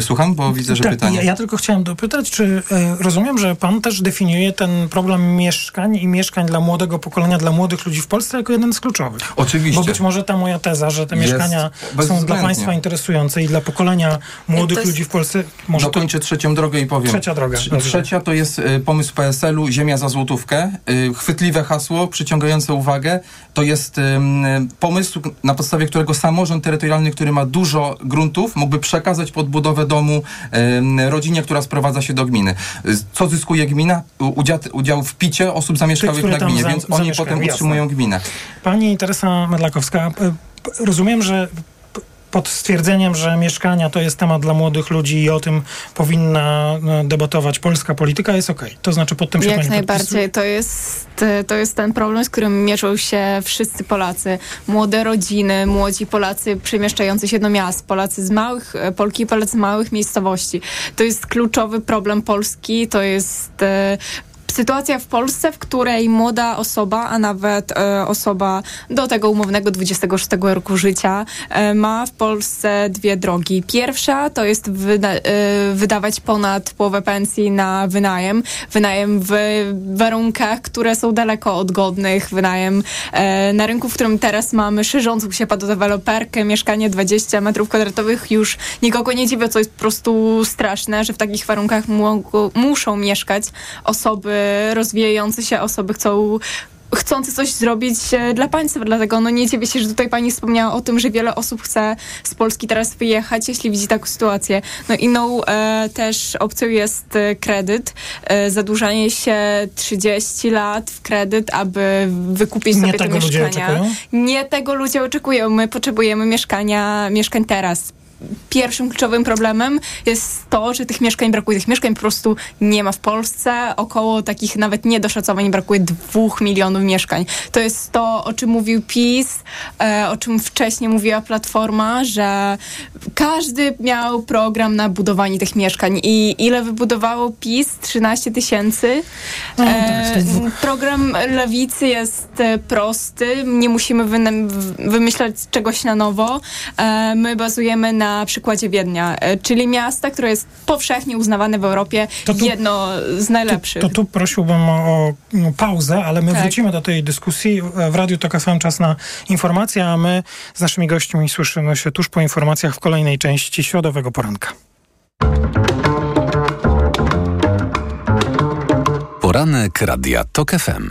Słucham, bo widzę, że tak, pytanie. Ja, ja tylko chciałem dopytać, czy e, rozumiem, że pan też definiuje ten problem mieszkań i mieszkań dla młodego pokolenia, dla młodych ludzi w Polsce jako jeden z kluczowych. Oczywiście. Bo być może ta moja teza, że te Jest mieszkania są dla państwa interesujące i dla pokolenia młodych To jest- ludzi w Polsce, może to Dokończę trzecią drogę i powiem. Trzecia droga, Trz- dobrze. Trzecia to jest y, pomysł PSL-u Ziemia za złotówkę. Y, chwytliwe hasło, przyciągające uwagę. To jest y, pomysł, na podstawie którego samorząd terytorialny, który ma dużo gruntów, mógłby przekazać pod budowę budowę domu rodzinie, która sprowadza się do gminy. Co zyskuje gmina? Udział, udział w picie osób zamieszkałych Tych, na gminie, tam więc za- oni potem jasne. utrzymują gminę. Pani Teresa Medlakowska, rozumiem, że pod stwierdzeniem, że mieszkania to jest temat dla młodych ludzi i o tym powinna e, debatować polska polityka jest okej. To znaczy pod tym się Jak najbardziej. To jest, e, to jest ten problem, z którym mierzą się wszyscy Polacy. Młode rodziny, młodzi Polacy przemieszczający się do miast, Polacy z małych, e, Polki i Polacy z małych miejscowości. To jest kluczowy problem Polski, to jest... Sytuacja w Polsce, w której młoda osoba, a nawet e, osoba do tego umownego 26 roku życia e, ma w Polsce dwie drogi. Pierwsza to jest wyda e, wydawać ponad połowę pensji na wynajem. Wynajem w warunkach, które są daleko od godnych. Wynajem e, na rynku, w którym teraz mamy szerzącą się padodeweloperkę, mieszkanie 20 metrów kwadratowych już nikogo nie dziwi, co jest po prostu straszne, że w takich warunkach muszą mieszkać osoby rozwijające się, osoby chcą chcący coś zrobić e, dla państwa, dlatego no nie dziwię się, że tutaj pani wspomniała o tym, że wiele osób chce z Polski teraz wyjechać, jeśli widzi taką sytuację. No inną e, też opcją jest e, kredyt, e, zadłużanie się 30 lat w kredyt, aby wykupić Nie sobie te tego mieszkania. Nie tego ludzie oczekują. My potrzebujemy mieszkania, mieszkań teraz. Pierwszym kluczowym problemem jest to, że tych mieszkań brakuje. Tych mieszkań po prostu nie ma w Polsce. Około takich nawet niedoszacowań brakuje dwóch milionów mieszkań. To jest to, o czym mówił PiS, e, o czym wcześniej mówiła Platforma, że każdy miał program na budowanie tych mieszkań. I ile wybudowało PiS? 13 tysięcy. E, program Lewicy jest e, prosty. Nie musimy wymyślać czegoś na nowo. E, my bazujemy na przykładzie Wiednia, e, czyli miasta, które jest powszechnie uznawane w Europie, jedno z najlepszych. To tu prosiłbym o, o pauzę, ale my Tak. wrócimy do tej dyskusji. W Radiu Tok FM czas na informacje, a my z naszymi gośćmi słyszymy się tuż po informacjach w kolejnej części środowego poranka. Poranek Radia TOK FM.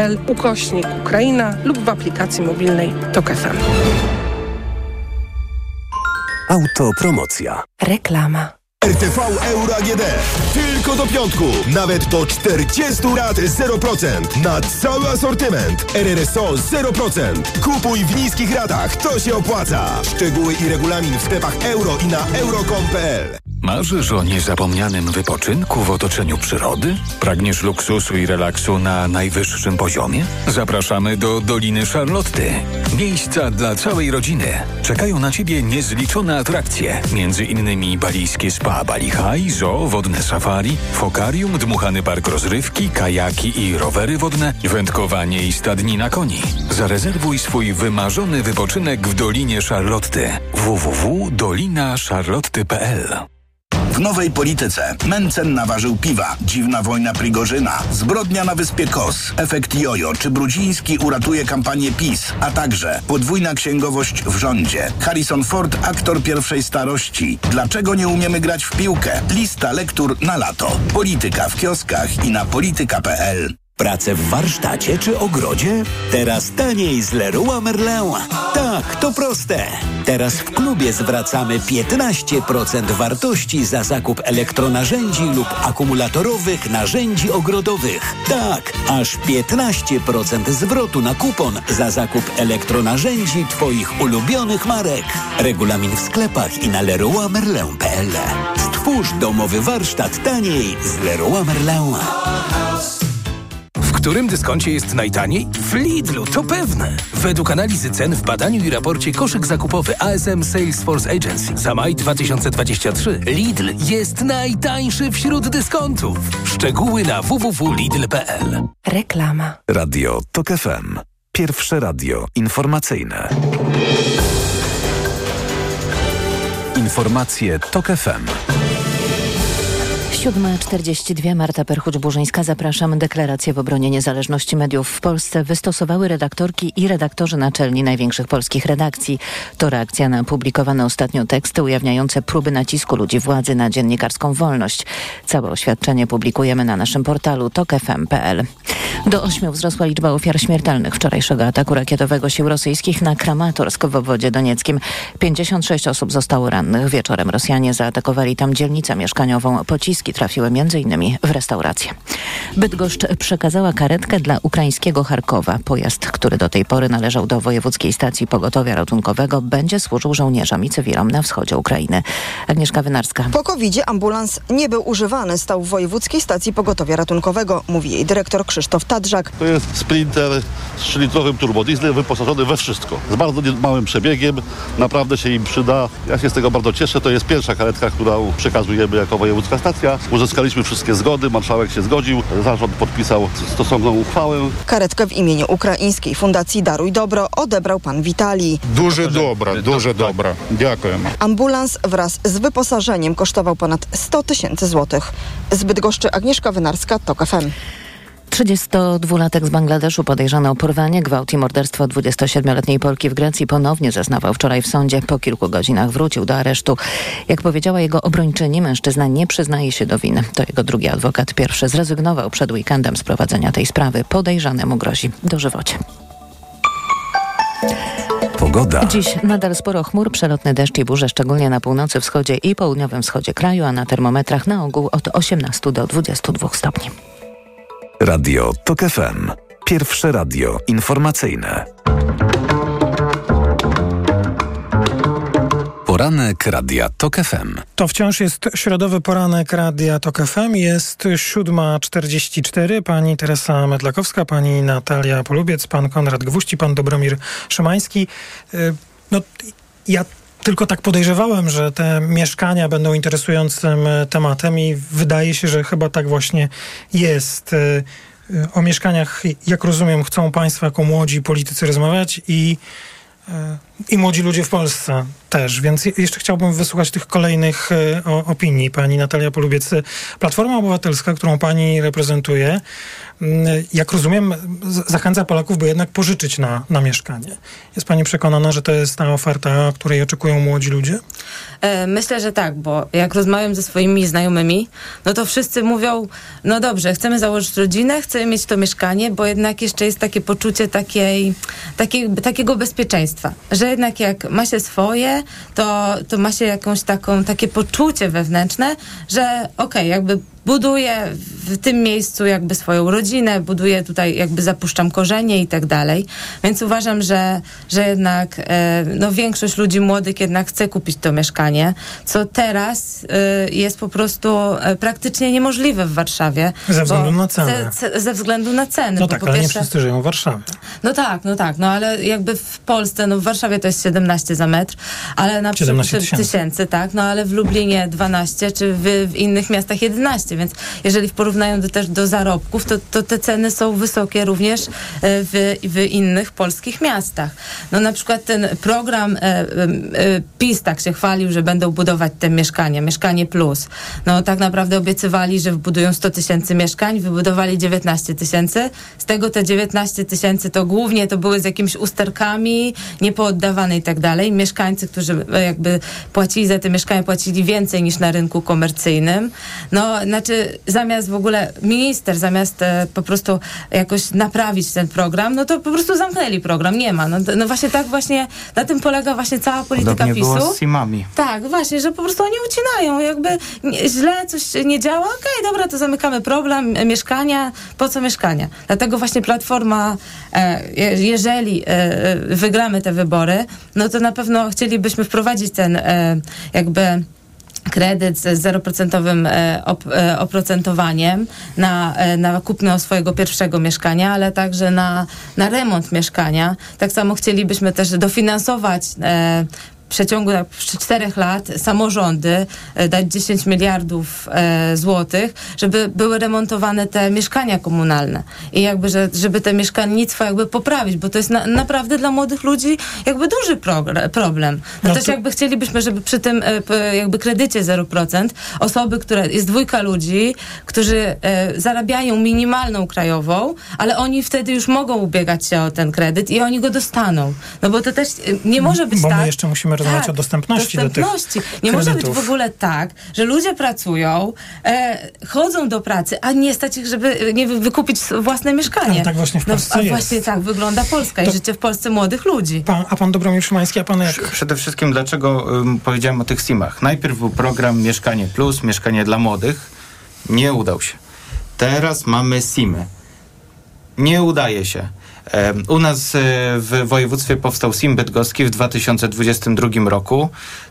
ukośnik Ukraina lub w aplikacji mobilnej Tok FM. Autopromocja. Reklama. RTV Euro AGD. Tylko do piątku. Nawet do 40 lat 0%. Na cały asortyment. RRSO 0%. Kupuj w niskich ratach. To się opłaca. Szczegóły i regulamin w sklepach euro i na euro.com.pl Marzysz o niezapomnianym wypoczynku w otoczeniu przyrody? Pragniesz luksusu i relaksu na najwyższym poziomie? Zapraszamy do Doliny Charlotty. Miejsca dla całej rodziny. Czekają na Ciebie niezliczone atrakcje. Między innymi balijskie spa Bali High, zoo, wodne safari, fokarium, dmuchany park rozrywki, kajaki i rowery wodne, wędkowanie i stadnina koni. Zarezerwuj swój wymarzony wypoczynek w Dolinie Charlotty. www.dolinacharlotty.pl W nowej polityce Mencen naważył piwa, dziwna wojna Prigorzyna, zbrodnia na wyspie Kos, efekt jojo, czy Brudziński uratuje kampanię PiS, a także podwójna księgowość w rządzie. Harrison Ford, aktor pierwszej starości. Dlaczego nie umiemy grać w piłkę? Lista lektur na lato. Polityka w kioskach i na polityka.pl. Pracę w warsztacie czy ogrodzie? Teraz taniej z Leroy Merlin. Tak, to proste. Teraz w klubie zwracamy 15% wartości za zakup elektronarzędzi lub akumulatorowych narzędzi ogrodowych. Tak, aż 15% zwrotu na kupon za zakup elektronarzędzi Twoich ulubionych marek. Regulamin w sklepach i na leroymerlin.pl. Stwórz domowy warsztat taniej z Leroy Merlin. W którym dyskoncie jest najtaniej? W Lidlu, to pewne. Według analizy cen w badaniu i raporcie koszyk zakupowy ASM Salesforce Agency za maj 2023 Lidl jest najtańszy wśród dyskontów. Szczegóły na www.lidl.pl Reklama. Radio TOK FM. Pierwsze radio informacyjne. Informacje TOK FM. 7.42 Marta Perchuć-Burzyńska. Zapraszam. Deklarację w obronie niezależności mediów w Polsce wystosowały redaktorki i redaktorzy naczelni największych polskich redakcji. To reakcja na publikowane ostatnio teksty ujawniające próby nacisku ludzi władzy na dziennikarską wolność. Całe oświadczenie publikujemy na naszym portalu tokefm.pl. Do ośmiu wzrosła liczba ofiar śmiertelnych wczorajszego ataku rakietowego sił rosyjskich na Kramatorsk w obwodzie donieckim. 56 osób zostało rannych. Wieczorem Rosjanie zaatakowali tam dzielnicę mieszkaniową. Pociski trafiły m.in. w restaurację. Bydgoszcz przekazała karetkę dla ukraińskiego Charkowa. Pojazd, który do tej pory należał do Wojewódzkiej Stacji Pogotowia Ratunkowego, będzie służył żołnierzom i cywilom na wschodzie Ukrainy. Agnieszka Wynarska. Po covid ambulans nie był używany, stał w Wojewódzkiej Stacji Pogotowia Ratunkowego, mówi jej dyrektor Krzysztof Tadrzak. To jest Sprinter z 3-litrowym turbodieslem wyposażony we wszystko. Z bardzo małym przebiegiem, naprawdę się im przyda. Ja się z tego bardzo cieszę. To jest pierwsza karetka, którą przekazujemy jako Wojewódzka Stacja. Uzyskaliśmy wszystkie zgody, marszałek się zgodził, zarząd podpisał stosowną uchwałę. Karetkę w imieniu Ukraińskiej Fundacji Daruj Dobro odebrał pan Witali. Duże dobra, duże tak. dobra. Dziękuję. Ambulans wraz z wyposażeniem kosztował ponad 100 tysięcy złotych. Zbyt goszczy Agnieszka Wynarska, TOK FM. 32-latek z Bangladeszu podejrzany o porwanie, gwałt i morderstwo 27-letniej Polki w Grecji ponownie zeznawał wczoraj w sądzie. Po kilku godzinach wrócił do aresztu. Jak powiedziała jego obrończyni, mężczyzna nie przyznaje się do winy. To jego drugi adwokat pierwszy zrezygnował przed weekendem z prowadzenia tej sprawy. Podejrzanemu grozi dożywocie. Pogoda. Dziś nadal sporo chmur, przelotny deszcz i burze, szczególnie na północy, wschodzie i południowym wschodzie kraju, a na termometrach na ogół od 18 do 22 stopni. Radio TOK FM. Pierwsze radio informacyjne. Poranek Radia TOK FM. To wciąż jest środowy poranek Radia TOK FM. Jest 7.44. Pani Teresa Medlakowska, pani Natalia Polubiec, pan Konrad Gwóźdź pan Dobromir Szymański. Y, No, ja tylko tak podejrzewałem, że te mieszkania będą interesującym e, tematem i wydaje się, że chyba tak właśnie jest. Y, y, O mieszkaniach, jak rozumiem, chcą Państwo jako młodzi politycy rozmawiać i e, i młodzi ludzie w Polsce też, więc je- jeszcze chciałbym wysłuchać tych kolejnych e, o, opinii. Pani Natalia Polubiec, Platforma Obywatelska, którą pani reprezentuje, mm, jak rozumiem, zachęca Polaków, by jednak pożyczyć na, na mieszkanie. Jest pani przekonana, że to jest ta oferta, której oczekują młodzi ludzie? E, Myślę, że tak, bo jak rozmawiam ze swoimi znajomymi, no to wszyscy mówią, no dobrze, chcemy założyć rodzinę, chcemy mieć to mieszkanie, bo jednak jeszcze jest takie poczucie takiej, takiej, takiego bezpieczeństwa, że jednak jak ma się swoje, to, to ma się jakąś taką, takie poczucie wewnętrzne, że okej, jakby buduję w tym miejscu jakby swoją rodzinę, buduję tutaj, jakby zapuszczam korzenie i tak dalej. Więc uważam, że, że jednak e, no, większość ludzi młodych jednak chce kupić to mieszkanie, co teraz e, jest po prostu e, praktycznie niemożliwe w Warszawie. Ze względu na cenę. Ze, ze, względu na ceny. No tak, po ale nie pierwsze- wszyscy żyją w Warszawie. no tak, no tak, no ale jakby w Polsce, no w Warszawie to jest 17 za metr, ale na 17 przykład tysięcy. tysięcy, tak, no ale w Lublinie 12, czy w, w innych miastach 11, więc jeżeli w porównaniu do, też do zarobków, to, to te ceny są wysokie również e, w, w innych polskich miastach. No na przykład ten program e, e, PiS tak się chwalił, że będą budować te mieszkania, Mieszkanie Plus. No tak naprawdę obiecywali, że wbudują 100 tysięcy mieszkań, wybudowali 19 tysięcy. Z tego te 19 tysięcy to głównie to były z jakimiś usterkami, niepooddawane i tak dalej. Mieszkańcy, którzy jakby płacili za te mieszkania, płacili więcej niż na rynku komercyjnym. No, znaczy zamiast w ogóle minister, zamiast e, po prostu jakoś naprawić ten program, no to po prostu zamknęli program, nie ma. No, no właśnie tak właśnie, na tym polega właśnie cała polityka Podobnie PiSu. było z Simami. Tak, właśnie, że po prostu oni ucinają, jakby nie, źle coś nie działa, okej, dobra, to zamykamy problem, e, mieszkania, po co mieszkania? Dlatego właśnie Platforma, e, je- jeżeli e, wygramy te wybory, no to na pewno chcielibyśmy wprowadzić ten e, jakby kredyt z 0% e, e, oprocentowaniem na, e, na kupno swojego pierwszego mieszkania, ale także na, na remont mieszkania. Tak samo chcielibyśmy też dofinansować przeciągu tak, czterech lat samorządy e, dać 10 miliardów e, złotych, żeby były remontowane te mieszkania komunalne i jakby, że, żeby te mieszkalnictwo jakby poprawić, bo to jest na, naprawdę dla młodych ludzi jakby duży problem. No, No też to- jakby chcielibyśmy, żeby przy tym e, jakby kredycie 0% osoby, które, jest dwójka ludzi, którzy zarabiają minimalną krajową, ale oni wtedy już mogą ubiegać się o ten kredyt i oni go dostaną. No bo to też nie może być Bo my tak... jeszcze musimy rozmawiać o dostępności do tych dostępności. Nie może być w ogóle tak, że ludzie pracują, e, chodzą do pracy, a nie stać ich, żeby e, nie wykupić własne mieszkanie. Ale tak właśnie w no, Polsce a jest. właśnie tak wygląda Polska To- i życie w Polsce młodych ludzi. Pan, a pan Dobromir Szymański, a pan jak? Przede wszystkim dlaczego ym, powiedziałem o tych SIM-ach. Najpierw był program Mieszkanie Plus, Mieszkanie dla Młodych. Nie udał się. Teraz mamy SIM-y. Nie udaje się. U nas e, w województwie powstał SIM bydgoski w 2022 roku.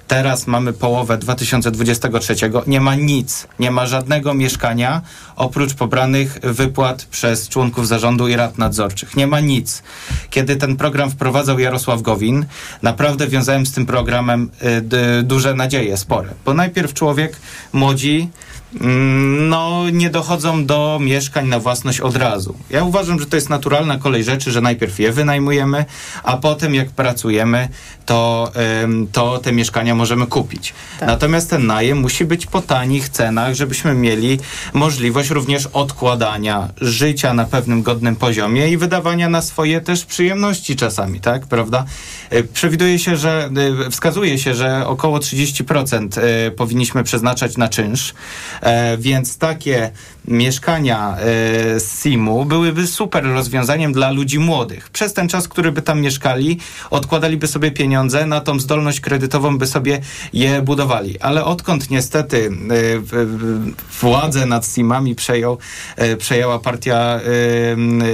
Teraz mamy połowę 2023. Nie ma nic, nie ma żadnego mieszkania oprócz pobranych wypłat przez członków zarządu i rad nadzorczych. Nie ma nic. Kiedy ten program wprowadzał Jarosław Gowin, naprawdę wiązałem z tym programem d- duże nadzieje, spore. Bo najpierw człowiek, młodzi, no nie dochodzą do mieszkań na własność od razu. Ja uważam, że to jest naturalna kolej rzeczy, że najpierw je wynajmujemy, a potem jak pracujemy, to, to te mieszkania możemy kupić. Natomiast ten najem musi być po tanich cenach, żebyśmy mieli możliwość również odkładania życia na pewnym godnym poziomie i wydawania na swoje też przyjemności czasami, tak, prawda? Y, Przewiduje się, że y, wskazuje się, że około 30% y, powinniśmy przeznaczać na czynsz, e, więc takie mieszkania e, z SIM-u byłyby super rozwiązaniem dla ludzi młodych. Przez ten czas, który by tam mieszkali, odkładaliby sobie pieniądze, na tą zdolność kredytową by sobie je budowali. Ale odkąd niestety e, władzę nad SIM-ami przejął, e, przejęła partia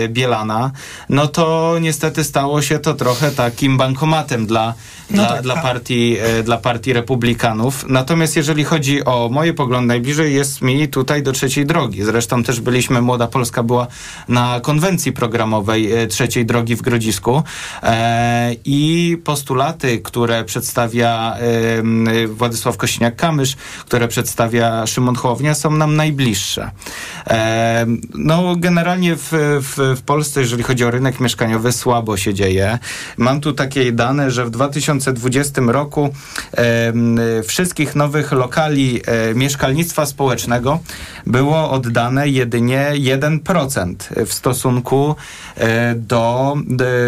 e, Bielana, no to niestety stało się to trochę takim bankomatem dla, No dla, tak, dla a- partii, e, dla partii republikanów. Natomiast jeżeli chodzi o moje poglądy, najbliżej jest mi tutaj do trzeciej drogi. Zresztą też byliśmy, Młoda Polska była na konwencji programowej e, trzeciej drogi w Grodzisku e, i postulaty, które przedstawia e, Władysław Kośniak-Kamysz, które przedstawia Szymon Hołownia są nam najbliższe. E, no generalnie w, w, w Polsce, jeżeli chodzi o rynek mieszkaniowy, słabo się dzieje. Mam tu takie dane, że w 2020 roku e, wszystkich nowych lokali e, mieszkalnictwa społecznego było oddane jedynie 1% w stosunku e, do,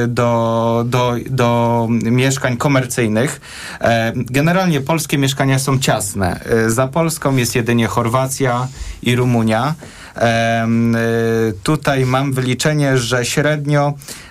do, do, do mieszkań komercyjnych. E, Generalnie polskie mieszkania są ciasne. E, Za Polską jest jedynie Chorwacja i Rumunia. E, Tutaj mam wyliczenie, że średnio e,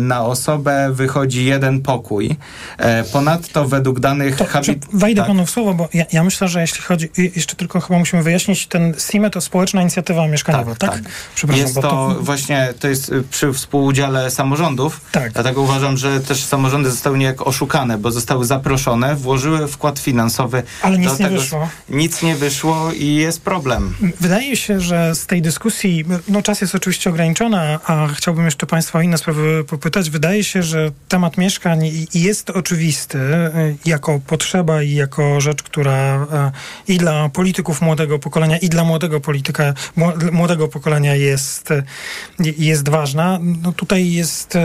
na osobę wychodzi jeden pokój. E, Ponadto według danych habit... Wejdę tak. panu w słowo, bo ja, ja myślę, że jeśli chodzi, jeszcze tylko chyba musimy wyjaśnić, ten SIME to społeczna inicjatywa mieszkaniowa, tak? Przepraszam, Jest bo to, właśnie, to jest y, przy współudziale samorządów. Tak. Dlatego uważam, że też samorządy zostały niejako oszukane, bo zostały zaproszone, włożyły wkład finansowy. Ale nic nie wyszło. Nic nie wyszło i jest problem. Wydaje się, że z tej dyskusji, no czas jest oczywiście ograniczony, a chciałbym jeszcze Państwa o inne sprawy popytać. Wydaje się, że temat mieszkań jest oczywisty y, jako potrzeba i jako rzecz, która y, i dla polityków młodego pokolenia, i dla młodego polityka, mło- młodego pokolenia jest, y, jest ważna. No tutaj jest,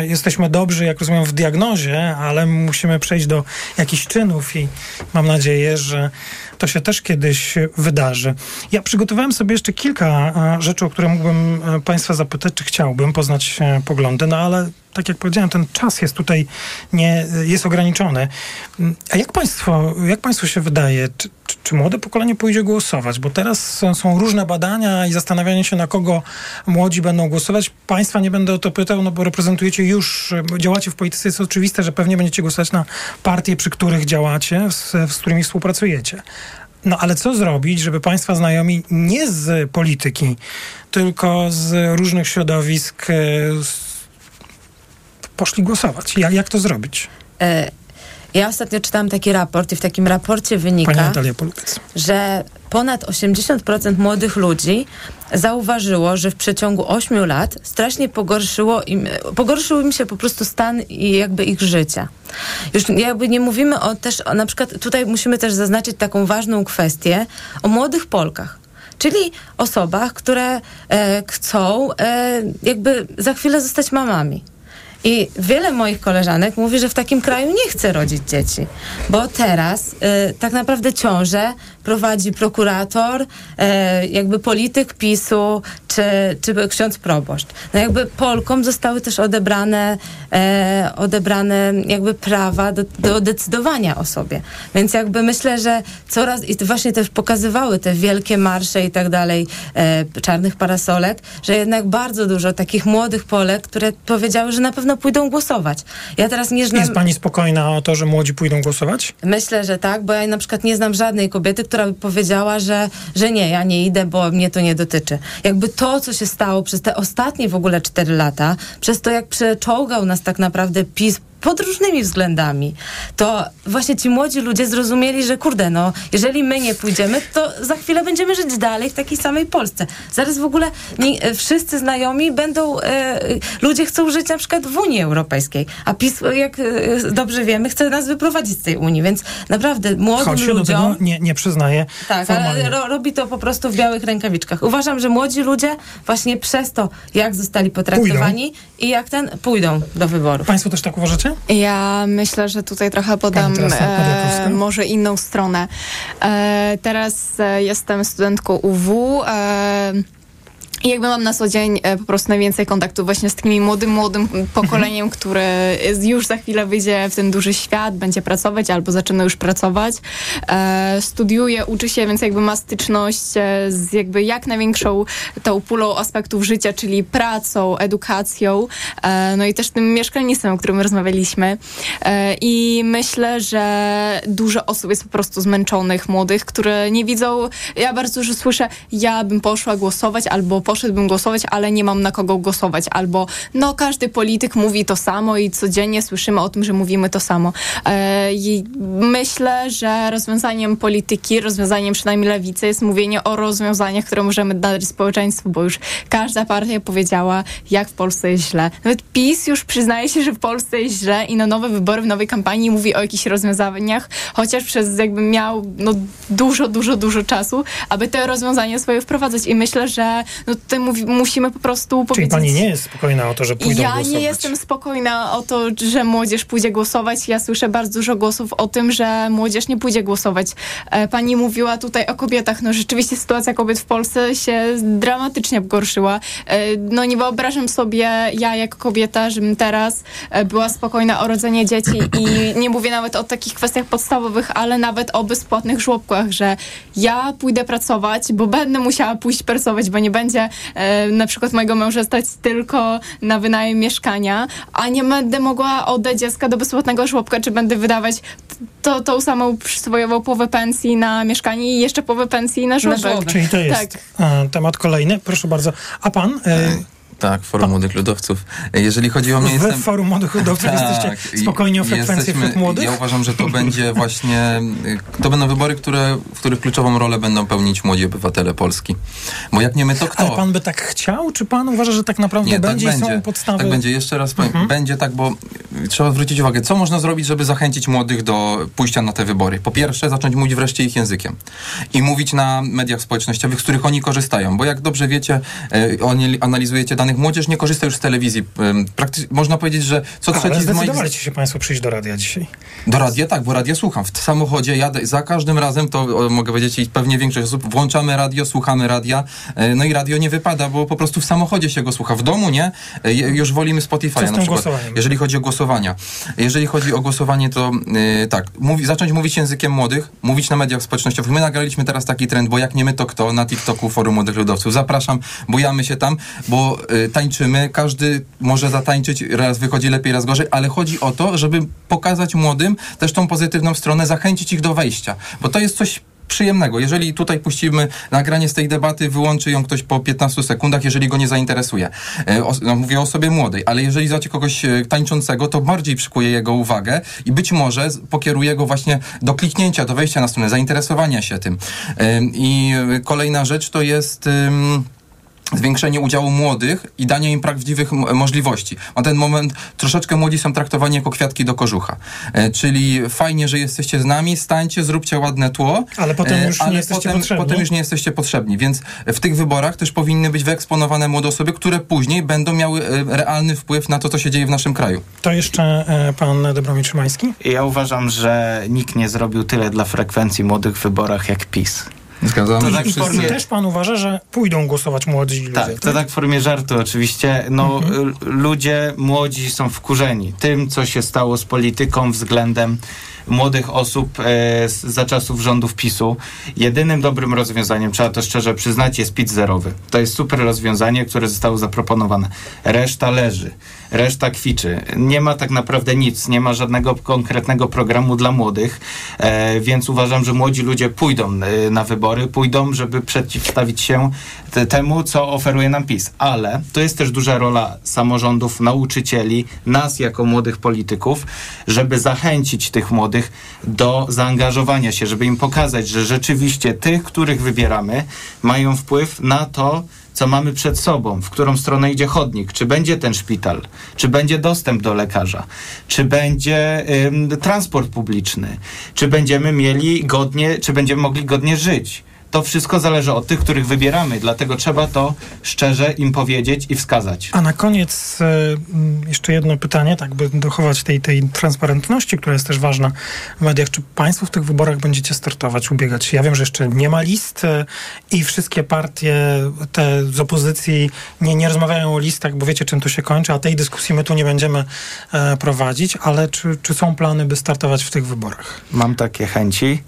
jesteśmy dobrzy, jak rozumiem, w diagnozie, ale musimy przejść do jakichś czynów i mam nadzieję, że to się też kiedyś wydarzy. Ja przygotowałem sobie jeszcze kilka e, rzeczy, o które mógłbym e, Państwa zapytać, czy chciałbym poznać e, poglądy, no ale tak jak powiedziałem, ten czas jest tutaj nie, jest ograniczony. Mm, A jak Państwo, jak Państwu się wydaje, czy, czy, czy młode pokolenie pójdzie głosować? Bo teraz są- są różne badania i zastanawianie się, na kogo młodzi będą głosować. Państwa nie będę o to pytał, no bo reprezentujecie już, e, działacie w polityce, jest oczywiste, że pewnie będziecie głosować na partie, przy których działacie, z, z którymi współpracujecie. No ale co zrobić, żeby Państwa znajomi nie z polityki, tylko z różnych środowisk e, s- poszli głosować? Jak, jak to zrobić? E, Ja ostatnio czytałam taki raport i w takim raporcie wynika, że ponad 80% młodych ludzi zauważyło, że w przeciągu 8 lat strasznie pogorszyło im, pogorszył im się po prostu stan i jakby ich życia. Już jakby nie mówimy o też, o na przykład tutaj musimy też zaznaczyć taką ważną kwestię o młodych Polkach. Czyli osobach, które e, chcą e, jakby za chwilę zostać mamami. I wiele moich koleżanek mówi, że w takim kraju nie chce rodzić dzieci, bo teraz y, tak naprawdę ciążę prowadzi prokurator, y, jakby polityk PiSu czy, czy ksiądz proboszcz. No jakby Polkom zostały też odebrane, e, odebrane jakby prawa do, do decydowania o sobie. Więc jakby myślę, że coraz i właśnie też pokazywały te wielkie marsze i tak dalej e, czarnych parasolek, że jednak bardzo dużo takich młodych Polek, które powiedziały, że na pewno pójdą głosować. Ja teraz nie znam... Jest pani spokojna o to, że młodzi pójdą głosować? Myślę, że tak, bo ja na przykład nie znam żadnej kobiety, która by powiedziała, że, że nie, ja nie idę, bo mnie to nie dotyczy. Jakby to, co się stało przez te ostatnie w ogóle cztery lata, przez to, jak przeczołgał nas tak naprawdę PiS pod różnymi względami, to właśnie ci młodzi ludzie zrozumieli, że kurde, no, jeżeli my nie pójdziemy, to za chwilę będziemy żyć dalej w takiej samej Polsce. Zaraz w ogóle nie, wszyscy znajomi będą, e, ludzie chcą żyć na przykład w Unii Europejskiej, a PiS, jak e, dobrze wiemy, chce nas wyprowadzić z tej Unii, więc naprawdę młodym Choć się ludziom... do tego nie, nie przyznaje Tak, formalnie. ale ro, robi to po prostu w białych rękawiczkach. Uważam, że młodzi ludzie właśnie przez to, jak zostali potraktowani i jak ten, pójdą do wyborów. Państwo też tak uważacie? Ja myślę, że tutaj trochę podam e, może inną stronę. E, teraz e, jestem studentką UW. E, i jakby mam na co dzień e, po prostu najwięcej kontaktów właśnie z takim młodym, młodym pokoleniem, które już za chwilę wyjdzie w ten duży świat, będzie pracować albo zaczyna już pracować. E, studiuje, uczy się, więc jakby ma styczność e, z jakby jak największą tą pulą aspektów życia, czyli pracą, edukacją, no i też tym mieszkalnictwem, o którym rozmawialiśmy. I myślę, że dużo osób jest po prostu zmęczonych, młodych, które nie widzą. Ja bardzo dużo słyszę, ja bym poszła głosować, albo poszedłbym głosować, ale nie mam na kogo głosować, albo no każdy polityk mówi to samo i codziennie słyszymy o tym, że mówimy to samo. E, I myślę, że rozwiązaniem polityki, rozwiązaniem przynajmniej lewicy jest mówienie o rozwiązaniach, które możemy dać społeczeństwu, bo już każda partia powiedziała, jak w Polsce jest źle. Nawet PiS już przyznaje się, że w Polsce jest źle i na nowe wybory, w nowej kampanii mówi o jakichś rozwiązaniach, chociaż przez jakby miał no, dużo, dużo, dużo czasu, aby te rozwiązania swoje wprowadzać. I myślę, że no, tutaj mówi, musimy po prostu Czyli powiedzieć... pani nie jest spokojna o to, że pójdą Ja głosować? nie jestem spokojna o to, że młodzież pójdzie głosować. Ja słyszę bardzo dużo głosów o tym, że młodzież nie pójdzie głosować. E, Pani mówiła tutaj o kobietach. No rzeczywiście sytuacja kobiet w Polsce się dramatycznie pogorszyła. E, No nie wyobrażam sobie ja jako kobieta, żebym teraz e, była spokojna o rodzenie dzieci i nie mówię nawet o takich kwestiach podstawowych, ale nawet o bezpłatnych żłobkach, że ja pójdę pracować, bo będę musiała pójść pracować, bo nie będzie e, na przykład mojego męża stać tylko na wynajem mieszkania, a nie będę mogła oddać dziecka do bezpłatnego żłobka, czy będę wydawać to, tą samą przyswojował połowę pensji na mieszkanie i jeszcze połowę pensji na żłobek. Czyli to jest Tak. temat kolejny. Proszę bardzo. A pan? E, Tak, Forum Młodych Ludowców. Jeżeli chodzi o mnie, jestem... Forum Młodych Ludowców jesteście Tak, i- spokojni o frekwencję wśród młodych? Ja uważam, że to będzie właśnie, to będą wybory, które, w których kluczową rolę będą pełnić młodzi obywatele Polski. Bo jak nie my, to kto? Ale pan by tak chciał? Czy pan uważa, że tak naprawdę Nie, będzie, tak i są będzie. podstawy? Tak będzie. Jeszcze raz powiem. Mhm. Będzie tak, bo trzeba zwrócić uwagę, co można zrobić, żeby zachęcić młodych do pójścia na te wybory. Po pierwsze, zacząć mówić wreszcie ich językiem. I mówić na mediach społecznościowych, z których oni korzystają. Bo jak dobrze wiecie, y, oni analizujecie danych, młodzież nie korzysta już z telewizji. Y, Praktycznie można powiedzieć, że co Ale trzeci z moich... zdecydowaliście się państwo przyjść do radia dzisiaj. Do radia tak, bo radia słucham. W samochodzie jadę za każdym razem, to o, mogę powiedzieć i pewnie większość osób, włączamy radio, słuchamy radia, e, no i radio nie wypada, bo po prostu w samochodzie się go słucha. W domu nie, E, już wolimy Spotify na przykład. głosowaniem? Jeżeli chodzi o głosowania. Jeżeli chodzi o głosowanie, to e, tak, mówi, zacząć mówić językiem młodych, mówić na mediach społecznościowych. My nagraliśmy teraz taki trend, bo jak nie my, to kto? Na TikToku Forum Młodych Ludowców. Zapraszam, bujamy się tam, bo tańczymy, każdy może zatańczyć, raz wychodzi lepiej, raz gorzej, ale chodzi o to, żeby pokazać młodym też tą pozytywną stronę, zachęcić ich do wejścia, bo to jest coś przyjemnego. Jeżeli tutaj puścimy nagranie z tej debaty, wyłączy ją ktoś po 15 sekundach, jeżeli go nie zainteresuje. E, os- no, mówię o osobie młodej, ale jeżeli zobaczy kogoś e, tańczącego, to bardziej przykuje jego uwagę i być może pokieruje go właśnie do kliknięcia, do wejścia na stronę, zainteresowania się tym. E, I kolejna rzecz to jest... zwiększenie udziału młodych i danie im prawdziwych możliwości. Na ten moment troszeczkę młodzi są traktowani jako kwiatki do kożucha. E, czyli fajnie, że jesteście z nami, stańcie, zróbcie ładne tło. Ale potem e, już nie ale jesteście potem, potrzebni. potem już nie jesteście potrzebni, więc w tych wyborach też powinny być wyeksponowane młode osoby, które później będą miały e, realny wpływ na to, co się dzieje w naszym kraju. To jeszcze e, pan Dobromir Szymański. Ja uważam, że nikt nie zrobił tyle dla frekwencji młodych w wyborach jak PiS. Zgadzam To I, tak też pan uważa, że pójdą głosować młodzi ludzie. tak, to tak w formie żartu oczywiście. No, Mhm. ludzie młodzi są wkurzeni tym, co się stało z polityką względem młodych osób e, za czasów rządów PiSu. Jedynym dobrym rozwiązaniem, trzeba to szczerze przyznać, jest PIT zerowy. To jest super rozwiązanie, które zostało zaproponowane. Reszta leży, reszta kwiczy. Nie ma tak naprawdę nic, nie ma żadnego konkretnego programu dla młodych, e, więc uważam, że młodzi ludzie pójdą e, na wybory, pójdą, żeby przeciwstawić się te, temu, co oferuje nam PiS. Ale to jest też duża rola samorządów, nauczycieli, nas jako młodych polityków, żeby zachęcić tych młodych do zaangażowania się, żeby im pokazać, że rzeczywiście tych, których wybieramy, mają wpływ na to, co mamy przed sobą, w którą stronę idzie chodnik, czy będzie ten szpital, czy będzie dostęp do lekarza, czy będzie transport publiczny, czy będziemy mieli godnie, czy będziemy mogli godnie żyć. To wszystko zależy od tych, których wybieramy, dlatego trzeba to szczerze im powiedzieć i wskazać. A na koniec m, jeszcze jedno pytanie, tak by dochować tej, tej transparentności, która jest też ważna w mediach. Czy państwo w tych wyborach będziecie startować, ubiegać się? Ja wiem, że jeszcze nie ma list e, i wszystkie partie te z opozycji nie, nie rozmawiają o listach, bo wiecie czym to się kończy, a tej dyskusji my tu nie będziemy e, prowadzić, ale czy, czy są plany, by startować w tych wyborach? Mam takie chęci.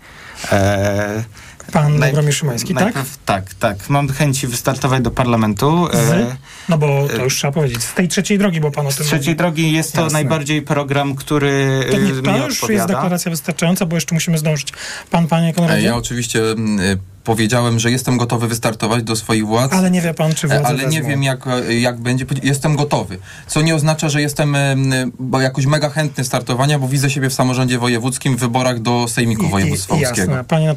E, Pan naj- Dobromir Szymański, tak? najpierw- Tak, tak. Mam chęci wystartować do parlamentu. Z? E, No bo to już trzeba powiedzieć, z tej trzeciej drogi, bo pan o z tym trzeciej mówi. drogi jest to Jasne. najbardziej program, który To, e, nie, mi to już jest odpowiada. deklaracja wystarczająca, bo jeszcze musimy zdążyć. Pan, panie E, Konradzie? Ja oczywiście mm, powiedziałem, że jestem gotowy wystartować do swoich władz. Ale nie wie pan, czy władze E, Ale nie wezmą. wiem, jak, jak będzie. Jestem gotowy. Co nie oznacza, że jestem em, bo jakoś mega chętny startowania, bo widzę siebie w samorządzie wojewódzkim w wyborach do Sejmiku I- i- Województwa Łódzkiego. Jasne. Panie